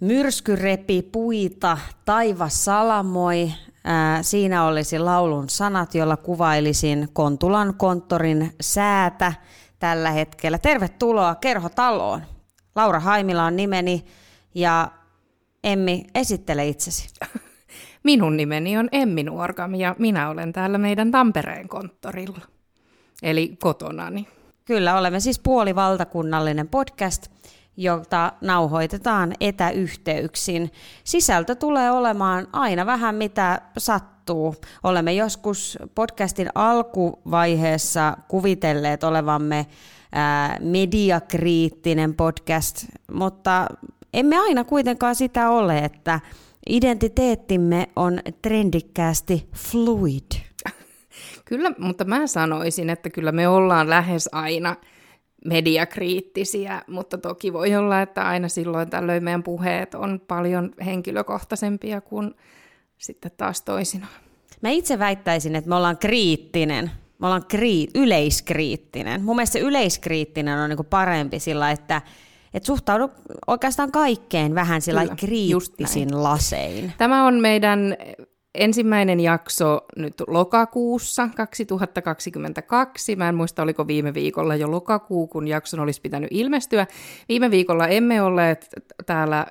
Myrsky repi puita, taivas salamoi. Ää, siinä olisi laulun sanat, jolla kuvailisin Kontulan konttorin säätä tällä hetkellä. Tervetuloa Kerhotaloon. Laura Haimila on nimeni ja Emmi, esittele itsesi. Minun nimeni on Emmi Nuorkam ja minä olen täällä meidän Tampereen konttorilla, eli kotonani. Kyllä, olemme siis puolivaltakunnallinen podcast, jota nauhoitetaan etäyhteyksin. Sisältö tulee olemaan aina vähän mitä sattuu. Olemme joskus podcastin alkuvaiheessa kuvitelleet olevamme mediakriittinen podcast, mutta emme aina kuitenkaan sitä ole, että identiteettimme on trendikkäästi fluid. Kyllä, mutta mä sanoisin, että kyllä me ollaan lähes aina mediakriittisiä, mutta toki voi olla, että aina silloin tällöin meidän puheet on paljon henkilökohtaisempia kuin sitten taas toisinaan. Mä itse väittäisin, että me ollaan kriittinen. Me ollaan krii- yleiskriittinen. Mun mielestä se yleiskriittinen on niinku parempi sillä, että et suhtaudu oikeastaan kaikkeen vähän sillä kriittisin lasein. Tämä on meidän ensimmäinen jakso nyt lokakuussa 2022. Mä en muista, oliko viime viikolla jo lokakuu, kun jakson olisi pitänyt ilmestyä. Viime viikolla emme olleet täällä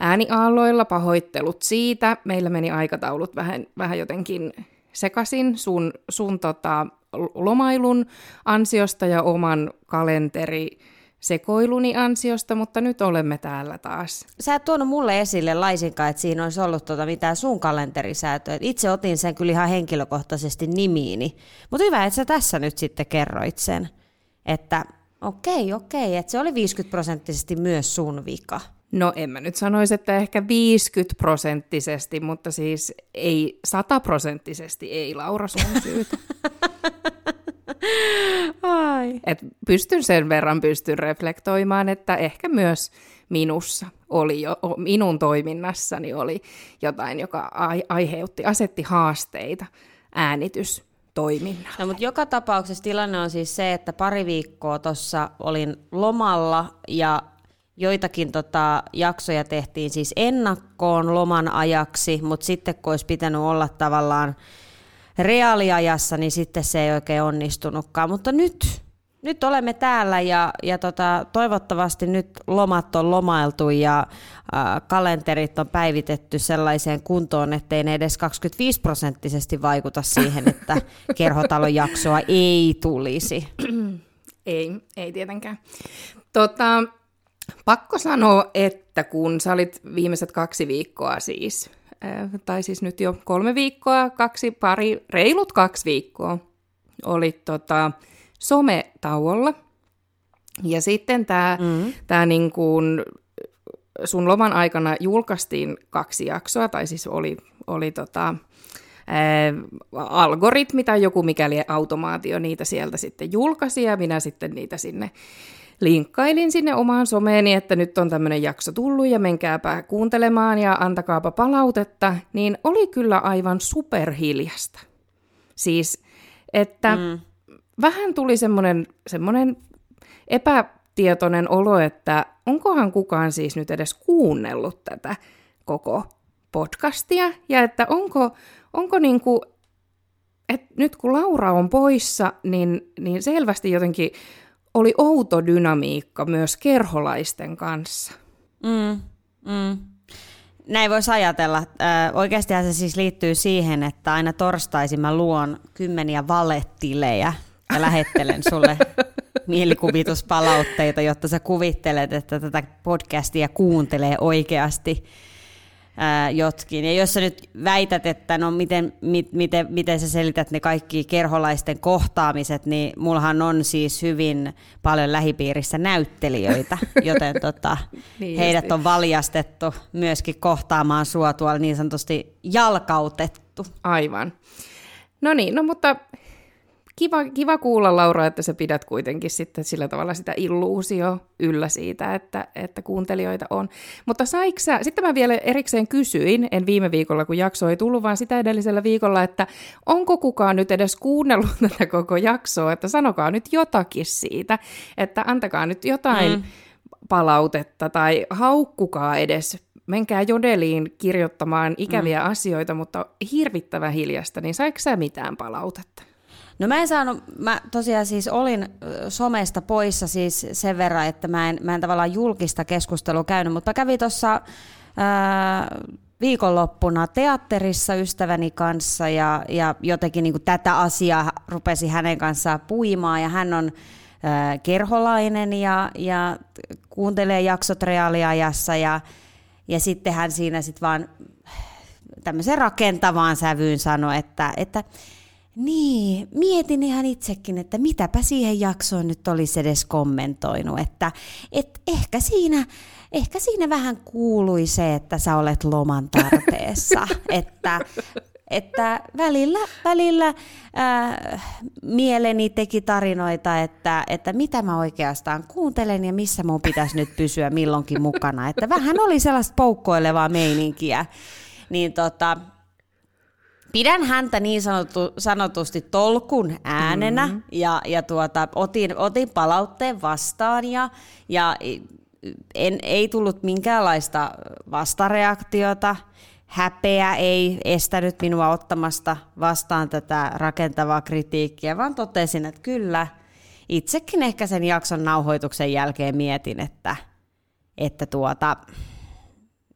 ääniaalloilla, pahoittelut siitä. Meillä meni aikataulut vähän, vähän jotenkin sekaisin sun, sun tota, lomailun ansiosta ja oman kalenteri sekoiluni ansiosta, mutta nyt olemme täällä taas. Sä et tuonut mulle esille laisinkaan, että siinä olisi ollut tuota mitään sun kalenterisäätöä. Itse otin sen kyllä ihan henkilökohtaisesti nimiini. Mutta hyvä, että sä tässä nyt sitten kerroit sen, että okei, okei, että se oli 50 prosenttisesti myös sun vika. No en mä nyt sanoisi, että ehkä 50 prosenttisesti, mutta siis ei 100 prosenttisesti ei Laura sun syytä. Ai. Et pystyn sen verran pystyn reflektoimaan, että ehkä myös minussa oli jo, minun toiminnassani oli jotain, joka aiheutti, asetti haasteita äänitys. No, mutta joka tapauksessa tilanne on siis se, että pari viikkoa tuossa olin lomalla ja joitakin tota, jaksoja tehtiin siis ennakkoon loman ajaksi, mutta sitten kun olisi pitänyt olla tavallaan reaaliajassa, niin sitten se ei oikein onnistunutkaan. Mutta nyt, nyt olemme täällä ja, ja tota, toivottavasti nyt lomat on lomailtu ja äh, kalenterit on päivitetty sellaiseen kuntoon, ettei ne edes 25 prosenttisesti vaikuta siihen, että kerhotalon jaksoa ei tulisi. ei, ei tietenkään. Tota, pakko sanoa, että kun sä olit viimeiset kaksi viikkoa siis tai siis nyt jo kolme viikkoa, kaksi, pari, reilut kaksi viikkoa, oli tota, sometauolla. Ja sitten tämä mm. tää niin kuin sun loman aikana julkaistiin kaksi jaksoa, tai siis oli, oli tota, ää, algoritmi tai joku mikäli automaatio niitä sieltä sitten julkaisi, ja minä sitten niitä sinne linkkailin sinne omaan someeni, että nyt on tämmöinen jakso tullut ja menkääpä kuuntelemaan ja antakaapa palautetta, niin oli kyllä aivan superhiljasta. Siis, että mm. vähän tuli semmoinen, semmoinen epätietoinen olo, että onkohan kukaan siis nyt edes kuunnellut tätä koko podcastia ja että onko, onko niin kuin, että nyt kun Laura on poissa, niin, niin selvästi jotenkin oli outo dynamiikka myös kerholaisten kanssa. Mm, mm. Näin voisi ajatella. Oikeasti se siis liittyy siihen, että aina torstaisin mä luon kymmeniä valettilejä ja lähettelen sulle mielikuvituspalautteita, jotta sä kuvittelet, että tätä podcastia kuuntelee oikeasti ää, jotkin. Ja jos sä nyt väität, että no miten, mit, miten, miten sä selität ne kaikki kerholaisten kohtaamiset, niin mullahan on siis hyvin paljon lähipiirissä näyttelijöitä, joten tota, niin heidät on valjastettu myöskin kohtaamaan sua tuolla niin sanotusti jalkautettu. Aivan. No niin, no mutta kiva, kiva kuulla Laura, että sä pidät kuitenkin sitten sillä tavalla sitä illuusio yllä siitä, että, että kuuntelijoita on. Mutta saiks sä, sitten mä vielä erikseen kysyin, en viime viikolla kun jakso ei tullut, vaan sitä edellisellä viikolla, että onko kukaan nyt edes kuunnellut tätä koko jaksoa, että sanokaa nyt jotakin siitä, että antakaa nyt jotain mm. palautetta tai haukkukaa edes menkää jodeliin kirjoittamaan ikäviä mm. asioita, mutta hirvittävä hiljasta, niin saiko sä mitään palautetta? No mä en saanut, mä tosiaan siis olin somesta poissa siis sen verran, että mä en, mä en tavallaan julkista keskustelua käynyt, mutta mä kävin tuossa viikonloppuna teatterissa ystäväni kanssa ja, ja jotenkin niin tätä asiaa rupesi hänen kanssaan puimaan ja hän on ää, kerholainen ja, ja kuuntelee jaksot reaaliajassa ja, ja sitten hän siinä sitten vaan tämmöisen rakentavaan sävyyn sanoi, että, että niin, mietin ihan itsekin, että mitäpä siihen jaksoon nyt olisi edes kommentoinut, että et ehkä siinä ehkä siinä vähän kuului se, että sä olet loman tarpeessa, että, että välillä, välillä äh, mieleni teki tarinoita, että, että mitä mä oikeastaan kuuntelen ja missä mun pitäisi nyt pysyä milloinkin mukana, että vähän oli sellaista poukkoilevaa meininkiä, niin tota, pidän häntä niin sanottu, sanotusti tolkun äänenä mm-hmm. ja, ja tuota, otin, otin palautteen vastaan ja, ja en, ei tullut minkäänlaista vastareaktiota. Häpeä ei estänyt minua ottamasta vastaan tätä rakentavaa kritiikkiä, vaan totesin, että kyllä, itsekin ehkä sen jakson nauhoituksen jälkeen mietin, että, että tuota,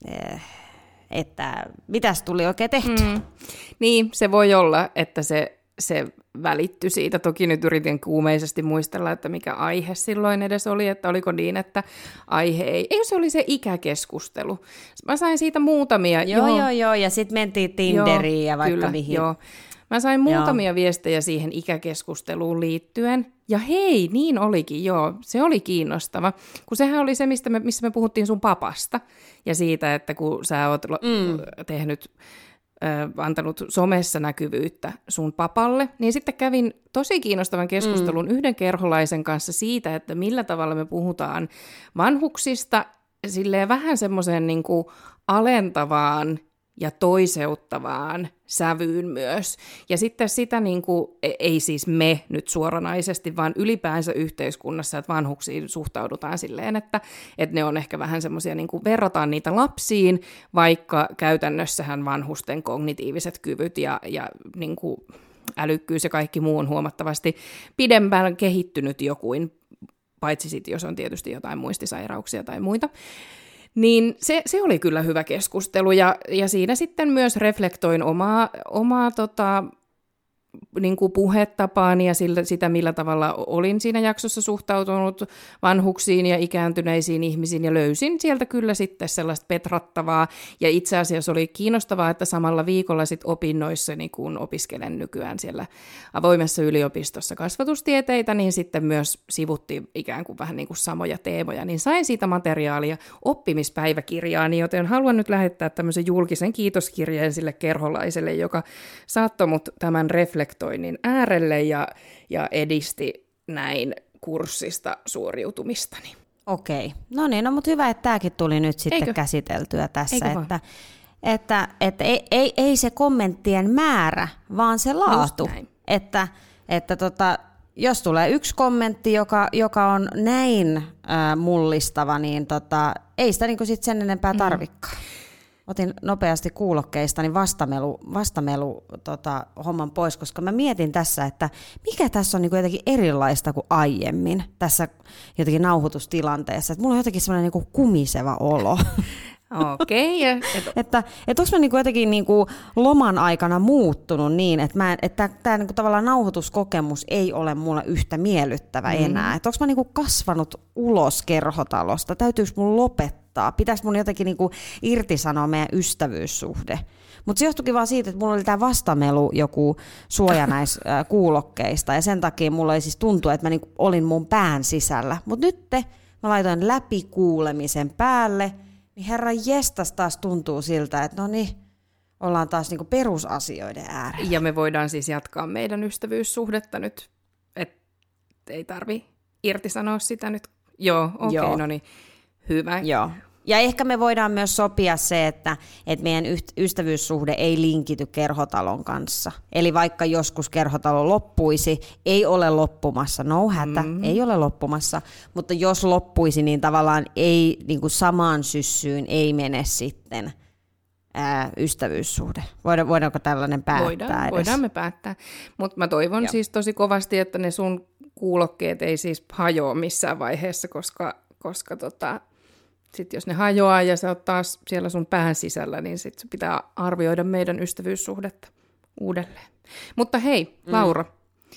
eh, että mitäs tuli oikein tehty. Mm. Niin, se voi olla, että se, se välitty siitä. Toki nyt yritin kuumeisesti muistella, että mikä aihe silloin edes oli, että oliko niin, että aihe ei. Ei, se oli se ikäkeskustelu. Mä sain siitä muutamia. Joo, johon... joo, joo, ja sitten mentiin Tinderiin joo, ja vaikka kyllä, mihin. Joo. Mä sain muutamia joo. viestejä siihen ikäkeskusteluun liittyen. Ja hei, niin olikin, joo. Se oli kiinnostava. Kun sehän oli se, mistä me, missä me puhuttiin sun papasta. Ja siitä, että kun sä oot mm. tehnyt antanut somessa näkyvyyttä sun papalle, niin sitten kävin tosi kiinnostavan keskustelun mm. yhden kerholaisen kanssa siitä, että millä tavalla me puhutaan vanhuksista silleen vähän semmoiseen niin alentavaan ja toiseuttavaan sävyyn myös. Ja sitten sitä niin kuin, e, ei siis me nyt suoranaisesti, vaan ylipäänsä yhteiskunnassa, että vanhuksiin suhtaudutaan silleen, että, että ne on ehkä vähän semmoisia, niin kuin verrataan niitä lapsiin, vaikka käytännössähän vanhusten kognitiiviset kyvyt ja, ja niin kuin älykkyys ja kaikki muu on huomattavasti pidempään kehittynyt jokuin, paitsi sitten jos on tietysti jotain muistisairauksia tai muita. Niin se, se oli kyllä hyvä keskustelu ja, ja siinä sitten myös reflektoin omaa, omaa tota, niin kuin puhetapaani ja sillä, sitä, millä tavalla olin siinä jaksossa suhtautunut vanhuksiin ja ikääntyneisiin ihmisiin. Ja löysin sieltä kyllä sitten sellaista petrattavaa. Ja itse asiassa oli kiinnostavaa, että samalla viikolla sitten opinnoissa, niin kun opiskelen nykyään siellä avoimessa yliopistossa kasvatustieteitä, niin sitten myös sivuttiin ikään kuin vähän niin kuin samoja teemoja, niin sain siitä materiaalia oppimispäiväkirjaani, joten haluan nyt lähettää tämmöisen julkisen kiitoskirjeen sille kerholaiselle, joka saattoi mut tämän reflektoon reflektoinnin äärelle ja, ja edisti näin kurssista suoriutumistani. Okei, no niin, no mutta hyvä, että tämäkin tuli nyt sitten Eikö? käsiteltyä tässä, Eikö että, että, että ei, ei, ei se kommenttien määrä, vaan se laatu. Että, että tota, jos tulee yksi kommentti, joka, joka on näin äh, mullistava, niin tota, ei sitä niin sit sen enempää tarvikaan. Mm otin nopeasti kuulokkeista niin vastamelu, vastamelu tota, homman pois, koska mä mietin tässä, että mikä tässä on niin kuin jotenkin erilaista kuin aiemmin tässä jotenkin nauhoitustilanteessa. Että mulla on jotenkin semmoinen niin kumiseva olo. Okei. Okay, et... että et onko mä niinku jotenkin niinku loman aikana muuttunut niin, että, mä, että tämä niinku tavallaan nauhoituskokemus ei ole mulle yhtä miellyttävä mm. enää. Että onko mä niinku kasvanut ulos kerhotalosta? Täytyykö mun lopettaa? Pitäisi mun jotenkin niinku irtisanoa meidän ystävyyssuhde? Mutta se johtuikin vaan siitä, että mulla oli tämä vastamelu joku suoja näistä kuulokkeista ja sen takia mulla ei siis tuntu, että mä niinku olin mun pään sisällä. Mutta nyt mä laitoin läpikuulemisen päälle – niin herra jestas taas tuntuu siltä, että no niin, ollaan taas niinku perusasioiden äärellä. Ja me voidaan siis jatkaa meidän ystävyyssuhdetta nyt, että ei tarvi irtisanoa sitä nyt. Joo, okei, okay, no niin, hyvä. Joo. Ja ehkä me voidaan myös sopia se, että, että meidän ystävyyssuhde ei linkity kerhotalon kanssa. Eli vaikka joskus kerhotalo loppuisi, ei ole loppumassa, no hätä, mm. ei ole loppumassa, mutta jos loppuisi, niin tavallaan ei niin kuin samaan syssyyn ei mene sitten ää, ystävyyssuhde. Voidaanko tällainen päättää Voidaan, edes? voidaan me päättää. Mutta mä toivon Joo. siis tosi kovasti, että ne sun kuulokkeet ei siis hajoa missään vaiheessa, koska, koska tota, sitten jos ne hajoaa ja se on taas siellä sun pään sisällä, niin sitten pitää arvioida meidän ystävyyssuhdetta uudelleen. Mutta hei, mm. Laura,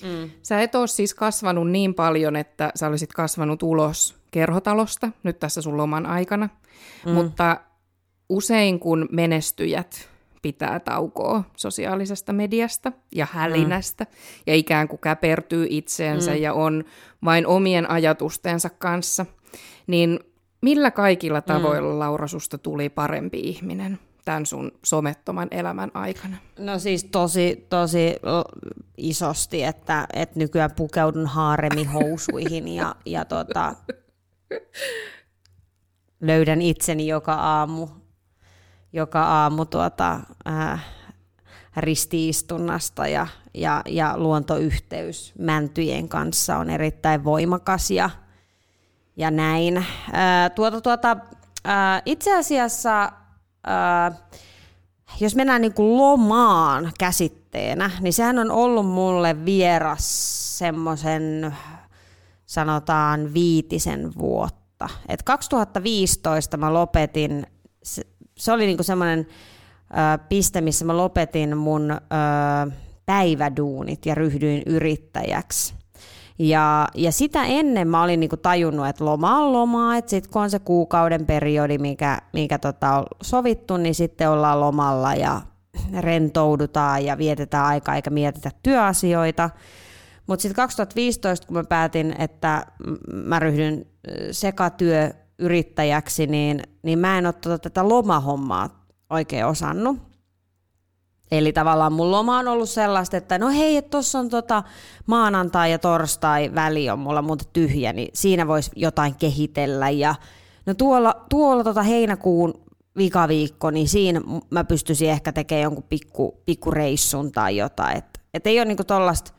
mm. sä et ole siis kasvanut niin paljon, että sä olisit kasvanut ulos kerhotalosta nyt tässä sun loman aikana, mm. mutta usein kun menestyjät pitää taukoa sosiaalisesta mediasta ja hälinästä mm. ja ikään kuin käpertyy itseensä mm. ja on vain omien ajatustensa kanssa, niin millä kaikilla mm. tavoilla mm. Laura susta tuli parempi ihminen tämän sun somettoman elämän aikana? No siis tosi, tosi isosti, että, että nykyään pukeudun haaremihousuihin ja, ja tota, löydän itseni joka aamu joka aamu tuota, äh, ristiistunnasta ja, ja, ja luontoyhteys mäntyjen kanssa on erittäin voimakas ja, ja näin. Tuota, tuota, itse asiassa, jos mennään niin kuin lomaan käsitteenä, niin sehän on ollut mulle vieras semmoisen, sanotaan viitisen vuotta. Et 2015 mä lopetin se oli niinku semmoinen piste, missä mä lopetin mun päiväduunit ja ryhdyin yrittäjäksi. Ja, ja sitä ennen mä olin niinku tajunnut, että loma on lomaa, että sitten kun on se kuukauden periodi, mikä, mikä tota on sovittu, niin sitten ollaan lomalla ja rentoudutaan ja vietetään aikaa eikä mietitä työasioita. Mutta sitten 2015, kun mä päätin, että mä ryhdyn sekatyö yrittäjäksi, niin, niin mä en ole tota, tätä lomahommaa oikein osannut. Eli tavallaan mun loma on ollut sellaista, että no hei, että tuossa on tota maanantai ja torstai väli on mulla muuten tyhjä, niin siinä voisi jotain kehitellä. Ja no tuolla, tuolla tota heinäkuun vikaviikko, niin siinä mä pystyisin ehkä tekemään jonkun pikku, pikku reissun tai jotain. Että et ei ole niinku tollaista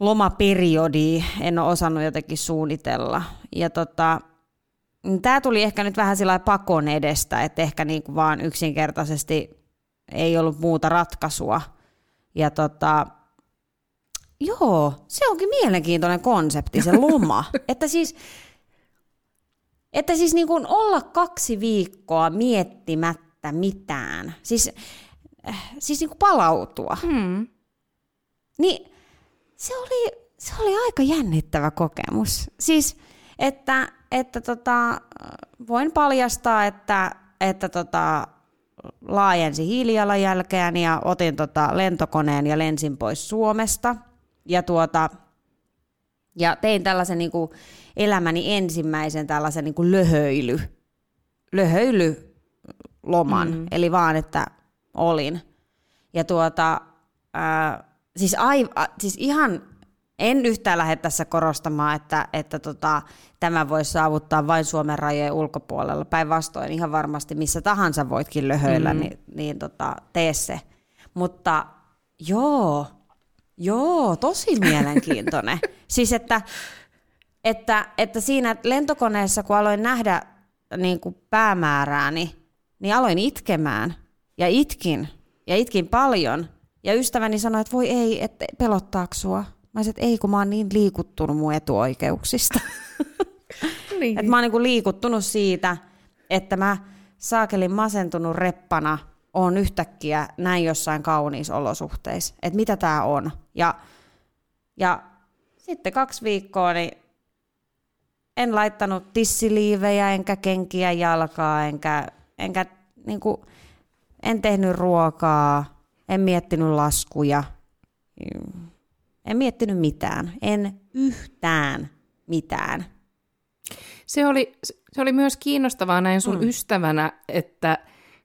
lomaperiodi, en ole osannut jotenkin suunnitella. Ja tota, Tämä tuli ehkä nyt vähän sillä pakon edestä, että ehkä niin kuin vaan yksinkertaisesti ei ollut muuta ratkaisua. Ja tota, joo, se onkin mielenkiintoinen konsepti, se loma. että siis, että siis niin kuin olla kaksi viikkoa miettimättä mitään. Siis, siis niin kuin palautua. Hmm. Niin se oli, se oli aika jännittävä kokemus. Siis, että että tota, voin paljastaa, että, että tota, laajensi hiilijalanjälkeäni ja otin tota lentokoneen ja lensin pois Suomesta. Ja, tuota, ja tein tällaisen niin kuin elämäni ensimmäisen tällaisen niin kuin löhöily, löhöilyloman, mm. eli vaan, että olin. Ja tuota, ää, siis, aiv, siis ihan en yhtään lähde tässä korostamaan, että, että tota, tämä voisi saavuttaa vain Suomen rajojen ulkopuolella. Päinvastoin ihan varmasti missä tahansa voitkin löhöillä, mm. niin, niin tota, tee se. Mutta joo, joo, tosi mielenkiintoinen. siis että, että, että siinä lentokoneessa, kun aloin nähdä niin kuin päämäärääni, niin, niin aloin itkemään. Ja itkin. Ja itkin paljon. Ja ystäväni sanoi, että voi ei, että pelottaako sua? Mä olisin, että ei kun mä oon niin liikuttunut mun etuoikeuksista. niin. että mä oon niin liikuttunut siitä, että mä saakelin masentunut reppana on yhtäkkiä näin jossain kauniissa olosuhteissa. Että mitä tää on. Ja, ja sitten kaksi viikkoa niin en laittanut tissiliivejä, enkä kenkiä jalkaa, enkä, enkä niin kuin, en tehnyt ruokaa, en miettinyt laskuja. En miettinyt mitään, en yhtään mitään. Se oli, se oli myös kiinnostavaa näin sun mm. ystävänä, että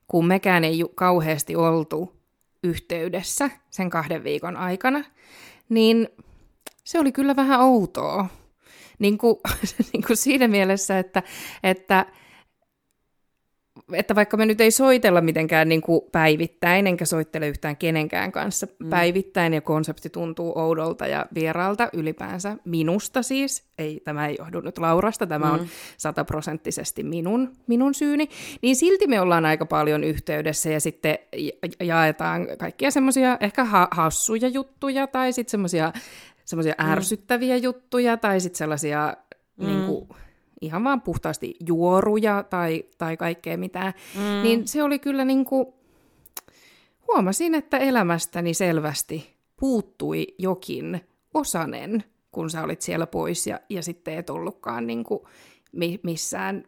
kun mekään ei kauheasti oltu yhteydessä sen kahden viikon aikana, niin se oli kyllä vähän outoa. Niin kuin, niin kuin siinä mielessä, että, että että vaikka me nyt ei soitella mitenkään niin kuin päivittäin, enkä soittele yhtään kenenkään kanssa mm. päivittäin, ja konsepti tuntuu oudolta ja vieraalta ylipäänsä minusta siis, ei, tämä ei johdu nyt Laurasta, tämä mm. on sataprosenttisesti minun, minun syyni, niin silti me ollaan aika paljon yhteydessä ja sitten jaetaan kaikkia semmoisia ehkä ha- hassuja juttuja tai sitten semmoisia semmoisia mm. ärsyttäviä juttuja tai sitten sellaisia mm. niin kuin, ihan vaan puhtaasti juoruja tai, tai kaikkea mitään, mm. niin se oli kyllä niin kuin, huomasin, että elämästäni selvästi puuttui jokin osanen, kun sä olit siellä pois ja, ja sitten et ollutkaan niin kuin missään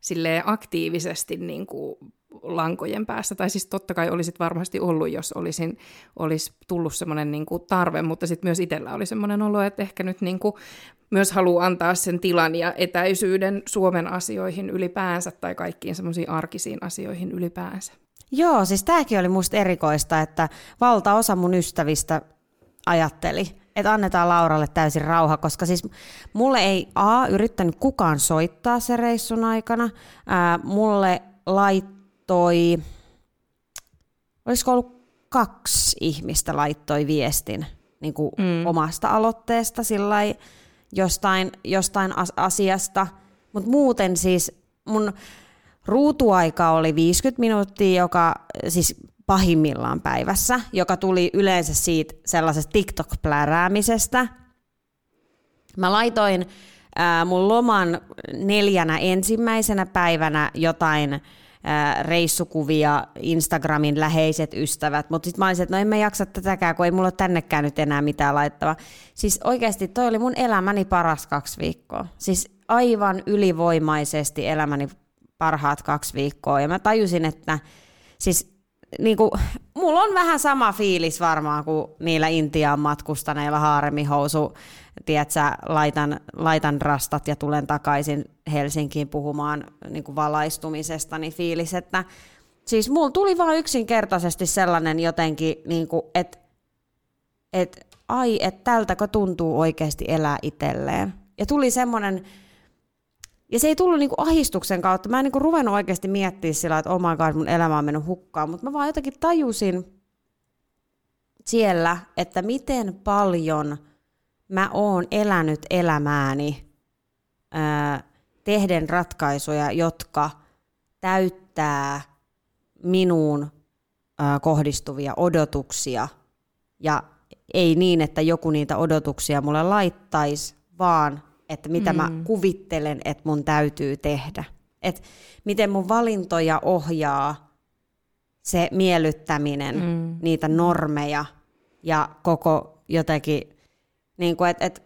silleen aktiivisesti niin kuin lankojen päässä. Tai siis totta kai olisit varmasti ollut, jos olisin, olisi tullut semmoinen niin kuin tarve, mutta sitten myös itsellä oli semmoinen olo, että ehkä nyt niin kuin myös haluaa antaa sen tilan ja etäisyyden Suomen asioihin ylipäänsä tai kaikkiin semmoisiin arkisiin asioihin ylipäänsä. Joo, siis tämäkin oli musta erikoista, että valtaosa mun ystävistä ajatteli, että annetaan Lauralle täysin rauha, koska siis mulle ei A, yrittänyt kukaan soittaa se reissun aikana. Ää, mulle laittoi, olisiko ollut kaksi ihmistä laittoi viestin niin kuin mm. omasta aloitteesta sillä jostain, jostain asiasta, mutta muuten siis mun ruutuaika oli 50 minuuttia, joka siis pahimmillaan päivässä, joka tuli yleensä siitä sellaisesta TikTok-pläräämisestä. Mä laitoin ää, mun loman neljänä ensimmäisenä päivänä jotain reissukuvia Instagramin läheiset ystävät, mutta sitten mä olisin, että no en mä jaksa tätäkään, kun ei mulla tännekään nyt enää mitään laittavaa. Siis oikeasti toi oli mun elämäni paras kaksi viikkoa. Siis aivan ylivoimaisesti elämäni parhaat kaksi viikkoa. Ja mä tajusin, että siis niin kuin, mulla on vähän sama fiilis varmaan kuin niillä Intiaan matkustaneilla haaremihousu tiedätkö, laitan, laitan rastat ja tulen takaisin Helsinkiin puhumaan niin kuin valaistumisesta, niin fiilis, että siis mulla tuli vaan yksinkertaisesti sellainen jotenkin, niin kuin, että et, ai, että tältäkö tuntuu oikeasti elää itselleen. Ja tuli semmoinen, ja se ei tullut niinku ahistuksen kautta. Mä en niinku ruvennut oikeasti miettiä sillä, että oh my mun elämä on mennyt hukkaan, mutta mä vaan jotenkin tajusin siellä, että miten paljon – mä oon elänyt elämääni ää, tehden ratkaisuja, jotka täyttää minuun ää, kohdistuvia odotuksia. Ja ei niin, että joku niitä odotuksia mulle laittaisi, vaan että mitä mm. mä kuvittelen, että mun täytyy tehdä. Et miten mun valintoja ohjaa se miellyttäminen, mm. niitä normeja ja koko jotenkin niin kuin, että et,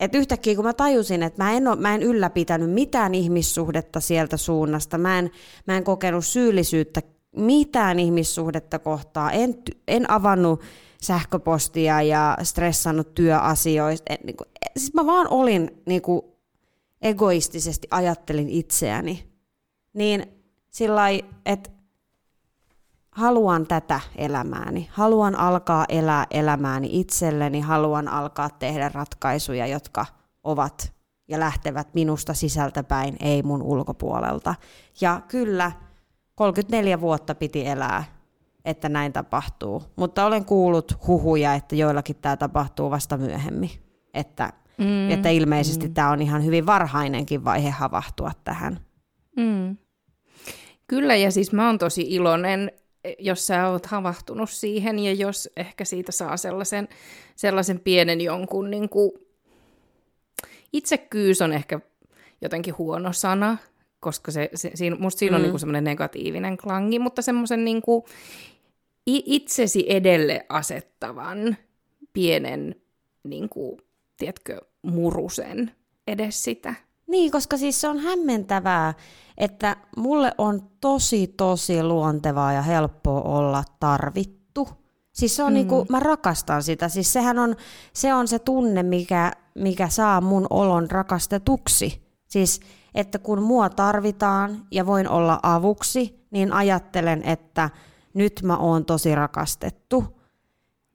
et yhtäkkiä kun mä tajusin, että mä en, ole, mä en ylläpitänyt mitään ihmissuhdetta sieltä suunnasta, mä en, mä en kokenut syyllisyyttä mitään ihmissuhdetta kohtaa, en, en avannut sähköpostia ja stressannut työasioista. Et, niin kuin, siis mä vaan olin niin kuin, egoistisesti ajattelin itseäni. Niin sillä että haluan tätä elämääni, haluan alkaa elää elämääni itselleni, haluan alkaa tehdä ratkaisuja, jotka ovat ja lähtevät minusta sisältäpäin, ei mun ulkopuolelta. Ja kyllä, 34 vuotta piti elää, että näin tapahtuu. Mutta olen kuullut huhuja, että joillakin tämä tapahtuu vasta myöhemmin. Että, mm, että ilmeisesti mm. tämä on ihan hyvin varhainenkin vaihe havahtua tähän. Mm. Kyllä, ja siis mä oon tosi iloinen jos sä oot havahtunut siihen ja jos ehkä siitä saa sellaisen, sellaisen pienen jonkun niin kuin, itsekkyys on ehkä jotenkin huono sana, koska se, se, siinä, musta siinä mm. on niin semmoinen negatiivinen klangi, mutta semmoisen niin kuin, itsesi edelle asettavan pienen, niin kuin, tiedätkö, murusen edes sitä. Niin, koska siis se on hämmentävää, että mulle on tosi tosi luontevaa ja helppoa olla tarvittu. Siis se on mm. niinku, mä rakastan sitä. Siis sehän on se, on se tunne, mikä, mikä saa mun olon rakastetuksi. Siis, että kun mua tarvitaan ja voin olla avuksi, niin ajattelen, että nyt mä oon tosi rakastettu.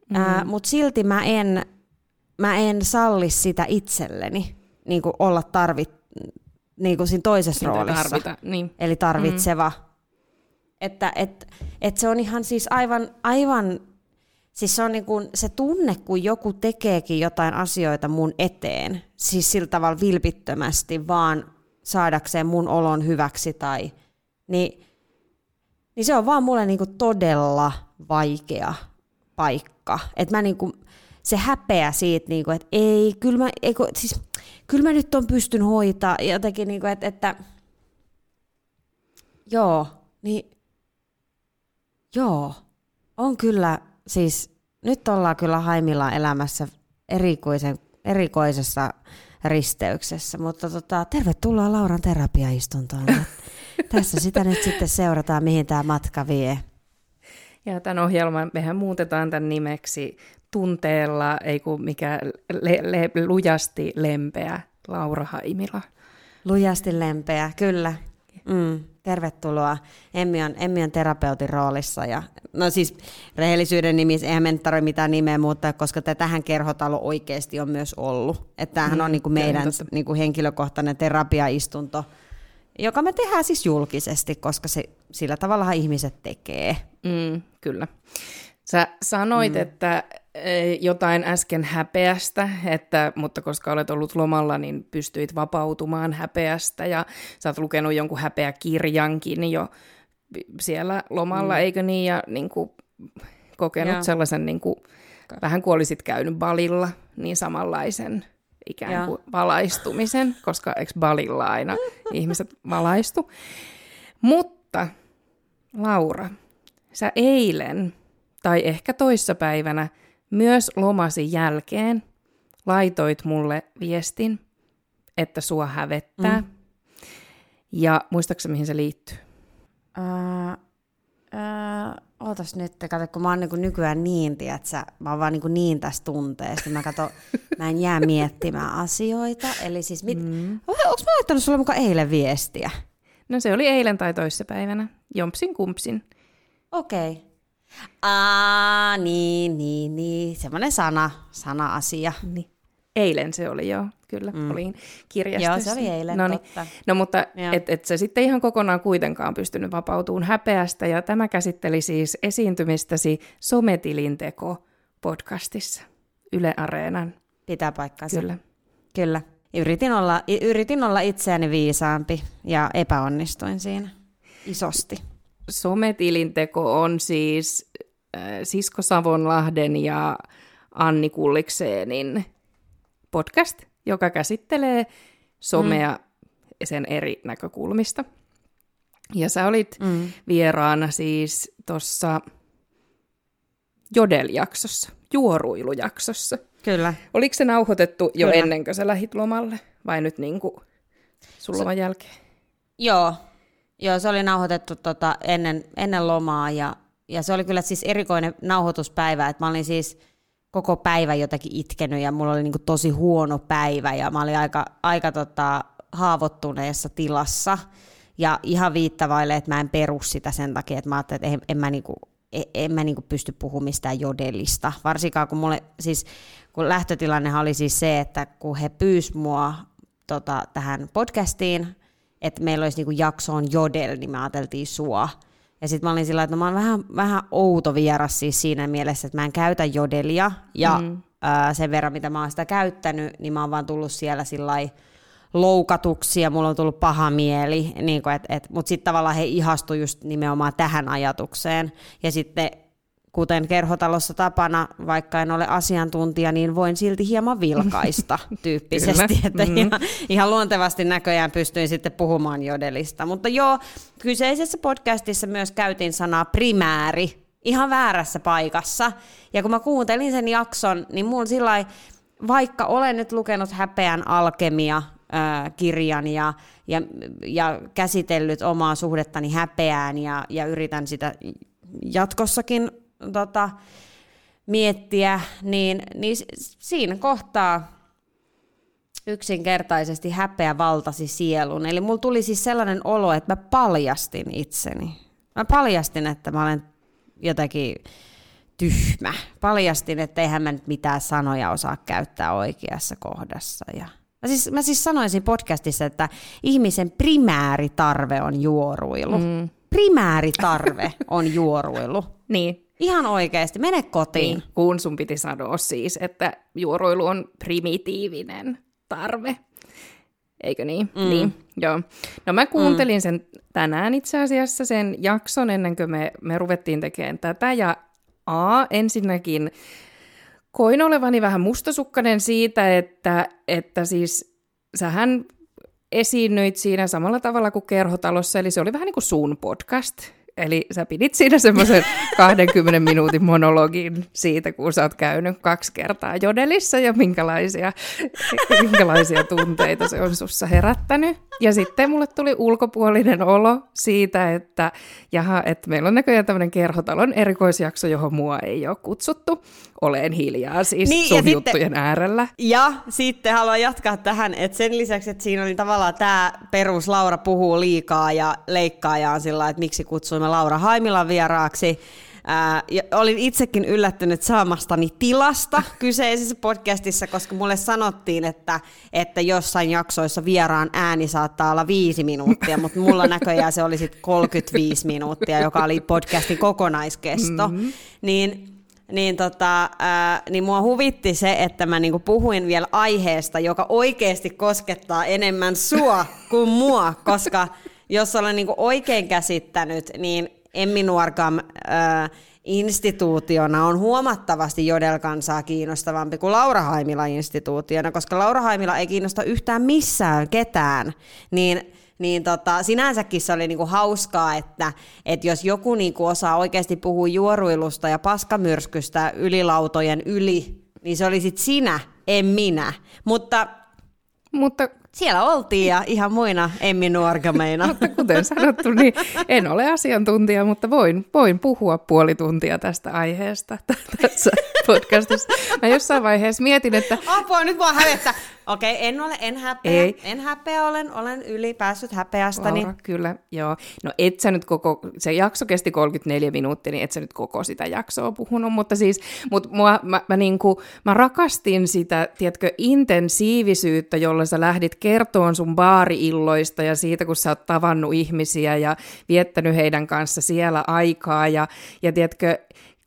Mm. Mutta silti mä en, mä en salli sitä itselleni, niin olla tarvittu niin kuin siinä toisessa Mitä roolissa. Tarvita, niin. Eli tarvitseva. Mm. Että et, et se on ihan siis aivan, aivan Siis se on niin kuin se tunne, kun joku tekeekin jotain asioita mun eteen, siis sillä tavalla vilpittömästi, vaan saadakseen mun olon hyväksi tai, niin, niin se on vaan mulle niin kuin todella vaikea paikka. Että mä niin kuin, se häpeä siitä, niin kuin, että ei, kyllä mä, ei, siis, kyllä mä nyt on pystyn hoitaa jotenkin, niin kuin, että, että joo, niin joo, on kyllä siis nyt ollaan kyllä haimilla elämässä erikoisen, erikoisessa risteyksessä, mutta tota, tervetuloa Lauran terapiaistuntoon. Tässä sitä nyt sitten seurataan, mihin tämä matka vie. Ja tämän ohjelman mehän muutetaan tämän nimeksi tunteella, ei kun mikä le, le, lujasti lempeä Laura Haimila. Lujasti lempeä, kyllä. Mm, tervetuloa. Emmi on, Emmi on terapeutin roolissa. Ja, no siis rehellisyyden nimissä eihän me tarvitse mitään nimeä muuttaa, koska tähän kerhotalo oikeasti on myös ollut. Että tämähän mm, on niin kuin meidän niin kuin henkilökohtainen terapiaistunto, joka me tehdään siis julkisesti, koska se, sillä tavalla ihmiset tekee. Mm, kyllä. Sä sanoit, mm. että jotain äsken häpeästä, että, mutta koska olet ollut lomalla, niin pystyit vapautumaan häpeästä ja sä oot lukenut jonkun häpeäkirjankin jo siellä lomalla, mm. eikö niin? Ja niin kuin, kokenut ja. sellaisen, niin kuin, vähän kuin olisit käynyt balilla, niin samanlaisen ikään kuin ja. valaistumisen, koska eikö balilla aina ihmiset valaistu. Mutta Laura, sä eilen tai ehkä toissapäivänä myös lomasi jälkeen laitoit mulle viestin, että sua hävettää. Mm. Ja muistaakseni mihin se liittyy? Uh, uh, ootas nyt, kato, kun mä oon niin nykyään niin, tiedätkö, mä oon vaan niin, niin tässä tunteessa, mä kato, mä en jää miettimään asioita. Eli siis, mit, mm. onko mä laittanut sulle mukaan eilen viestiä? No se oli eilen tai toissapäivänä, jompsin kumpsin. Okei. Okay. Aa, niin, niin, niin. Semmoinen sana, sana-asia. Niin. Eilen se oli jo, kyllä, mm. olin kirjastossa. Joo, se oli eilen, Noniin. totta. No mutta et, et se sitten ihan kokonaan kuitenkaan pystynyt vapautumaan häpeästä, ja tämä käsitteli siis esiintymistäsi Sometilinteko podcastissa, Yle Areenan. Pitää paikkaansa. Kyllä. Kyllä. Yritin olla, yritin olla itseäni viisaampi ja epäonnistuin siinä isosti sometilinteko on siis äh, Sisko Savonlahden ja Anni Kullikseenin podcast, joka käsittelee somea mm. sen eri näkökulmista. Ja sä olit mm. vieraana siis tuossa Jodel-jaksossa, juoruilujaksossa. Kyllä. Oliko se nauhoitettu jo Kyllä. ennen kuin sä lähit lomalle vai nyt niin kuin sun loman jälkeen? Joo, Joo, se oli nauhoitettu tota ennen, ennen lomaa ja, ja se oli kyllä siis erikoinen nauhoituspäivä, että mä olin siis koko päivä jotenkin itkenyt ja mulla oli niinku tosi huono päivä ja mä olin aika, aika tota, haavoittuneessa tilassa. Ja ihan viittavaille, että mä en peru sitä sen takia, että mä ajattelin, että en, en mä, niinku, en, en mä niinku pysty puhumaan mistään jodellista, varsinkaan kun mulle siis kun lähtötilannehan oli siis se, että kun he pyysivät mua tota, tähän podcastiin, että meillä olisi niinku jaksoon jodel, niin me ajateltiin sua. Ja sitten mä olin sillä että no mä oon vähän, vähän outo vieras siis siinä mielessä, että mä en käytä jodelia. Ja mm. ää, sen verran, mitä mä oon sitä käyttänyt, niin mä oon vaan tullut siellä sillä loukatuksi ja mulla on tullut paha mieli. Niin et, et, Mutta sitten tavallaan he ihastu just nimenomaan tähän ajatukseen. Ja sitten kuten kerhotalossa tapana, vaikka en ole asiantuntija, niin voin silti hieman vilkaista tyyppisesti. että mm-hmm. ihan, ihan luontevasti näköjään pystyin sitten puhumaan jodelista. Mutta joo, kyseisessä podcastissa myös käytin sanaa primääri ihan väärässä paikassa. Ja kun mä kuuntelin sen jakson, niin mulla sillä vaikka olen nyt lukenut Häpeän alkemia, kirjan ja, ja, ja käsitellyt omaa suhdettani häpeään ja, ja yritän sitä jatkossakin tota, miettiä, niin, niin siinä kohtaa yksinkertaisesti häpeä valtasi sielun. Eli mulla tuli siis sellainen olo, että mä paljastin itseni. Mä paljastin, että mä olen jotenkin tyhmä. Paljastin, että eihän mä nyt mitään sanoja osaa käyttää oikeassa kohdassa. Ja Mä siis, mä siis sanoisin podcastissa, että ihmisen primääritarve on juoruilu. Mm. primääritarve on juoruilu. Niin, Ihan oikeasti, mene kotiin. niin, kun sun piti sanoa siis, että juoroilu on primitiivinen tarve. Eikö niin? Mm. Niin, joo. No mä kuuntelin sen tänään itse asiassa sen jakson ennen kuin me, me ruvettiin tekemään tätä. Ja A, ensinnäkin koin olevani vähän mustasukkainen siitä, että, että siis sähän esiinnyit siinä samalla tavalla kuin Kerhotalossa, eli se oli vähän niin kuin sun podcast. Eli sä pidit siinä semmoisen 20 minuutin monologin siitä, kun sä oot käynyt kaksi kertaa jodelissa ja minkälaisia, minkälaisia tunteita se on sussa herättänyt. Ja sitten mulle tuli ulkopuolinen olo siitä, että jaha, että meillä on näköjään tämmöinen kerhotalon erikoisjakso, johon mua ei ole kutsuttu. Olen hiljaa siis Niin, niin, ja sun sitten- juttujen äärellä. Ja sitten haluan jatkaa tähän, että sen lisäksi, että siinä oli tavallaan tämä perus Laura puhuu liikaa ja leikkaa ja on sillä, että miksi kutsuimme Laura Haimilan vieraaksi. Ää, ja olin itsekin yllättynyt saamastani tilasta kyseisessä podcastissa, koska mulle sanottiin, että, että jossain jaksoissa vieraan ääni saattaa olla viisi minuuttia, mutta mulla näköjään se oli sitten 35 minuuttia, joka oli podcastin kokonaiskesto. Mm-hmm. Niin niin, tota, ää, niin mua huvitti se, että mä niinku puhuin vielä aiheesta, joka oikeasti koskettaa enemmän sua kuin mua, koska jos olen niinku oikein käsittänyt, niin Emmi Nuorgam ää, instituutiona on huomattavasti jodelkansaa kiinnostavampi kuin Laura Haimila instituutiona, koska Laura Haimila ei kiinnosta yhtään missään ketään, niin niin tota, sinänsäkin se oli niinku hauskaa, että, että jos joku niinku osaa oikeasti puhua juoruilusta ja paskamyrskystä ylilautojen yli, niin se oli sit sinä, en minä. Mutta Mutta siellä oltiin ja ihan muina Emmi Nuorgameina. Mutta kuten sanottu, niin en ole asiantuntija, mutta voin, voin puhua puoli tuntia tästä aiheesta tässä podcastissa. Mä jossain vaiheessa mietin, että Apua, nyt mua hävettää. Okei, okay, en ole, en häpeä. Ei. En häpeä, olen, olen yli päässyt häpeästäni. Laura, kyllä, joo. No et sä nyt koko, se jakso kesti 34 minuuttia, niin et sä nyt koko sitä jaksoa puhunut, mutta siis, mut mua, mä, mä, niinku, mä rakastin sitä, tiedätkö, intensiivisyyttä, jolla sä lähdit kertoon sun baariilloista ja siitä, kun sä oot tavannut ihmisiä ja viettänyt heidän kanssa siellä aikaa ja, ja tiedätkö,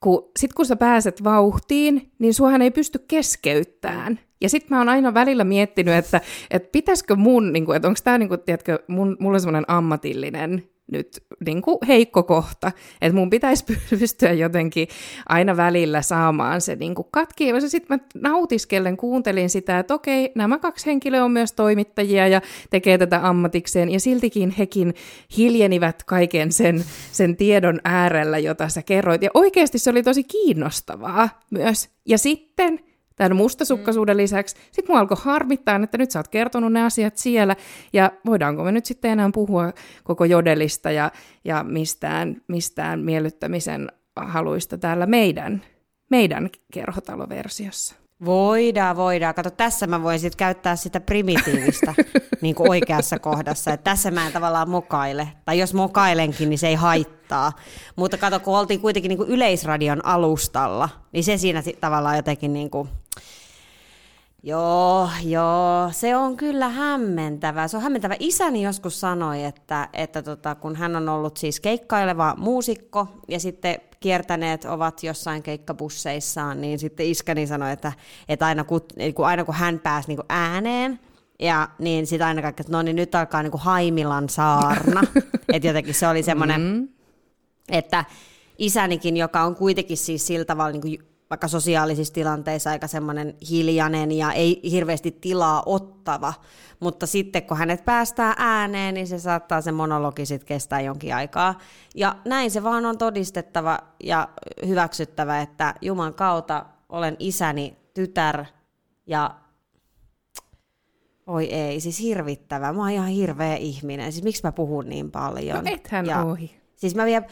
kun, sit kun sä pääset vauhtiin, niin suohan ei pysty keskeyttämään. Ja sitten mä oon aina välillä miettinyt, että, että pitäisikö mun, niin kuin, että onko tämä niin kuin, mun, mulle semmoinen ammatillinen nyt niin kuin heikko kohta, että mun pitäisi pystyä jotenkin aina välillä saamaan se niin kuin katki. Sitten mä nautiskellen kuuntelin sitä, että okei, nämä kaksi henkilöä on myös toimittajia ja tekee tätä ammatikseen, ja siltikin hekin hiljenivät kaiken sen, sen tiedon äärellä, jota sä kerroit. Ja oikeasti se oli tosi kiinnostavaa myös. Ja sitten tämän mustasukkaisuuden lisäksi. Sitten mua alkoi harmittaa, että nyt sä oot kertonut ne asiat siellä, ja voidaanko me nyt sitten enää puhua koko jodelista ja, ja mistään, mistään miellyttämisen haluista täällä meidän, meidän kerhotaloversiossa. Voidaan, voidaan. Kato, tässä mä voin sitten käyttää sitä primitiivistä niin kuin oikeassa kohdassa. Että tässä mä en tavallaan mokaile. Tai jos mokailenkin, niin se ei haittaa. Mutta kato, kun oltiin kuitenkin niin kuin yleisradion alustalla, niin se siinä tavallaan jotenkin niin kuin... Joo, joo, se on kyllä hämmentävää. Se on hämmentävä. Isäni joskus sanoi, että, että tota, kun hän on ollut siis keikkaileva muusikko ja sitten kiertäneet ovat jossain keikkabusseissaan, niin sitten iskäni sanoi, että, että aina, kun, kun, aina kun hän pääsi niin kuin ääneen, ja niin sitten aina kaikki, että no niin nyt alkaa niin kuin Haimilan saarna. että jotenkin se oli semmoinen, mm. että isänikin, joka on kuitenkin siis sillä tavalla niin kuin vaikka sosiaalisissa tilanteissa aika semmoinen hiljainen ja ei hirveästi tilaa ottava, mutta sitten kun hänet päästään ääneen, niin se saattaa se monologi sitten kestää jonkin aikaa. Ja näin se vaan on todistettava ja hyväksyttävä, että Juman kautta olen isäni tytär ja Oi ei, siis hirvittävä. Mä oon ihan hirveä ihminen. Siis miksi mä puhun niin paljon? No ethän ja, ohi. Siis mä vielä,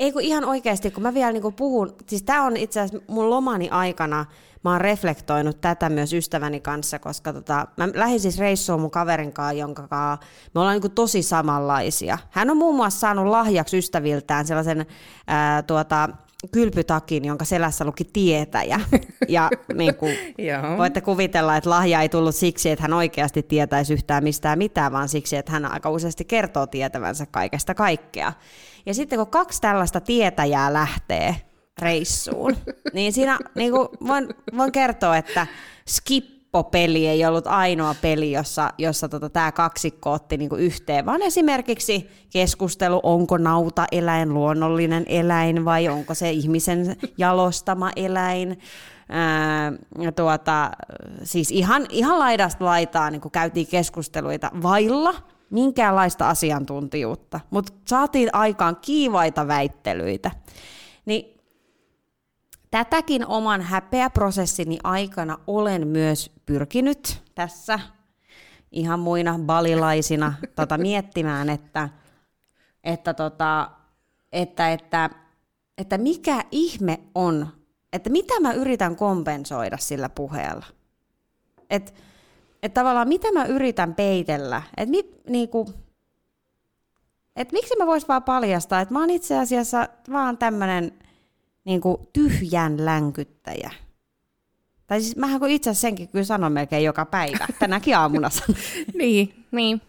ei kun ihan oikeasti, kun mä vielä niinku puhun, siis tää on itse asiassa mun lomani aikana, mä oon reflektoinut tätä myös ystäväni kanssa, koska tota, mä lähdin siis reissuun mun kaverin kanssa, jonka kanssa me ollaan niinku tosi samanlaisia. Hän on muun muassa saanut lahjaksi ystäviltään sellaisen ää, tuota, kylpytakin, jonka selässä luki tietäjä. Ja niin kuin, voitte kuvitella, että lahja ei tullut siksi, että hän oikeasti tietäisi yhtään mistään mitään, vaan siksi, että hän aika useasti kertoo tietävänsä kaikesta kaikkea. Ja sitten kun kaksi tällaista tietäjää lähtee reissuun, niin siinä niin kuin voin, voin kertoa, että Skippo-peli ei ollut ainoa peli, jossa, jossa tota, tämä kaksikko otti niin kuin yhteen, vaan esimerkiksi keskustelu, onko nauta eläin luonnollinen eläin vai onko se ihmisen jalostama eläin. Ää, tuota, siis ihan, ihan laidasta laitaa niin käytiin keskusteluita vailla minkäänlaista asiantuntijuutta, mutta saatiin aikaan kiivaita väittelyitä. Niin tätäkin oman häpeäprosessini aikana olen myös pyrkinyt tässä ihan muina balilaisina tota, miettimään, että, että, tota, että, että, että mikä ihme on, että mitä mä yritän kompensoida sillä puheella. Että että tavallaan mitä mä yritän peitellä, että mit, niinku, et miksi mä vois vaan paljastaa, että mä oon itse asiassa vaan tämmönen niinku tyhjän länkyttäjä. Tai siis mähän kun itse senkin kyllä sanon melkein joka päivä, tänäkin aamuna sanon. niin, niin.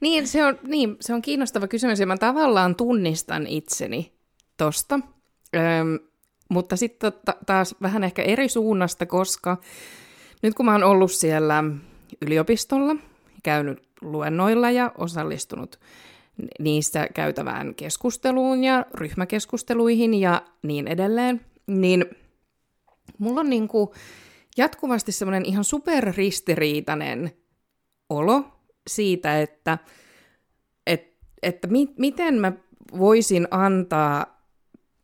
Niin se, on, niin, se on kiinnostava kysymys ja mä tavallaan tunnistan itseni tosta. Öm, mutta sitten taas vähän ehkä eri suunnasta, koska nyt kun mä oon ollut siellä yliopistolla, käynyt luennoilla ja osallistunut niistä käytävään keskusteluun ja ryhmäkeskusteluihin ja niin edelleen, niin mulla on niin kuin jatkuvasti semmoinen ihan superristiriitainen olo siitä, että, et, että mi, miten mä voisin antaa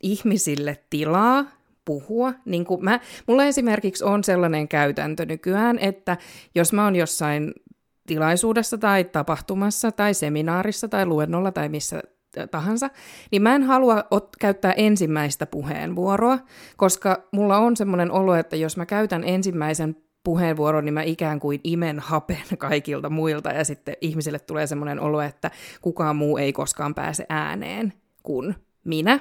ihmisille tilaa puhua. Niin kuin mä, mulla esimerkiksi on sellainen käytäntö nykyään, että jos mä oon jossain tilaisuudessa tai tapahtumassa tai seminaarissa tai luennolla tai missä tahansa, niin mä en halua ot- käyttää ensimmäistä puheenvuoroa, koska mulla on semmoinen olo, että jos mä käytän ensimmäisen puheenvuoron, niin mä ikään kuin imen hapen kaikilta muilta ja sitten ihmisille tulee semmoinen olo, että kukaan muu ei koskaan pääse ääneen kuin minä.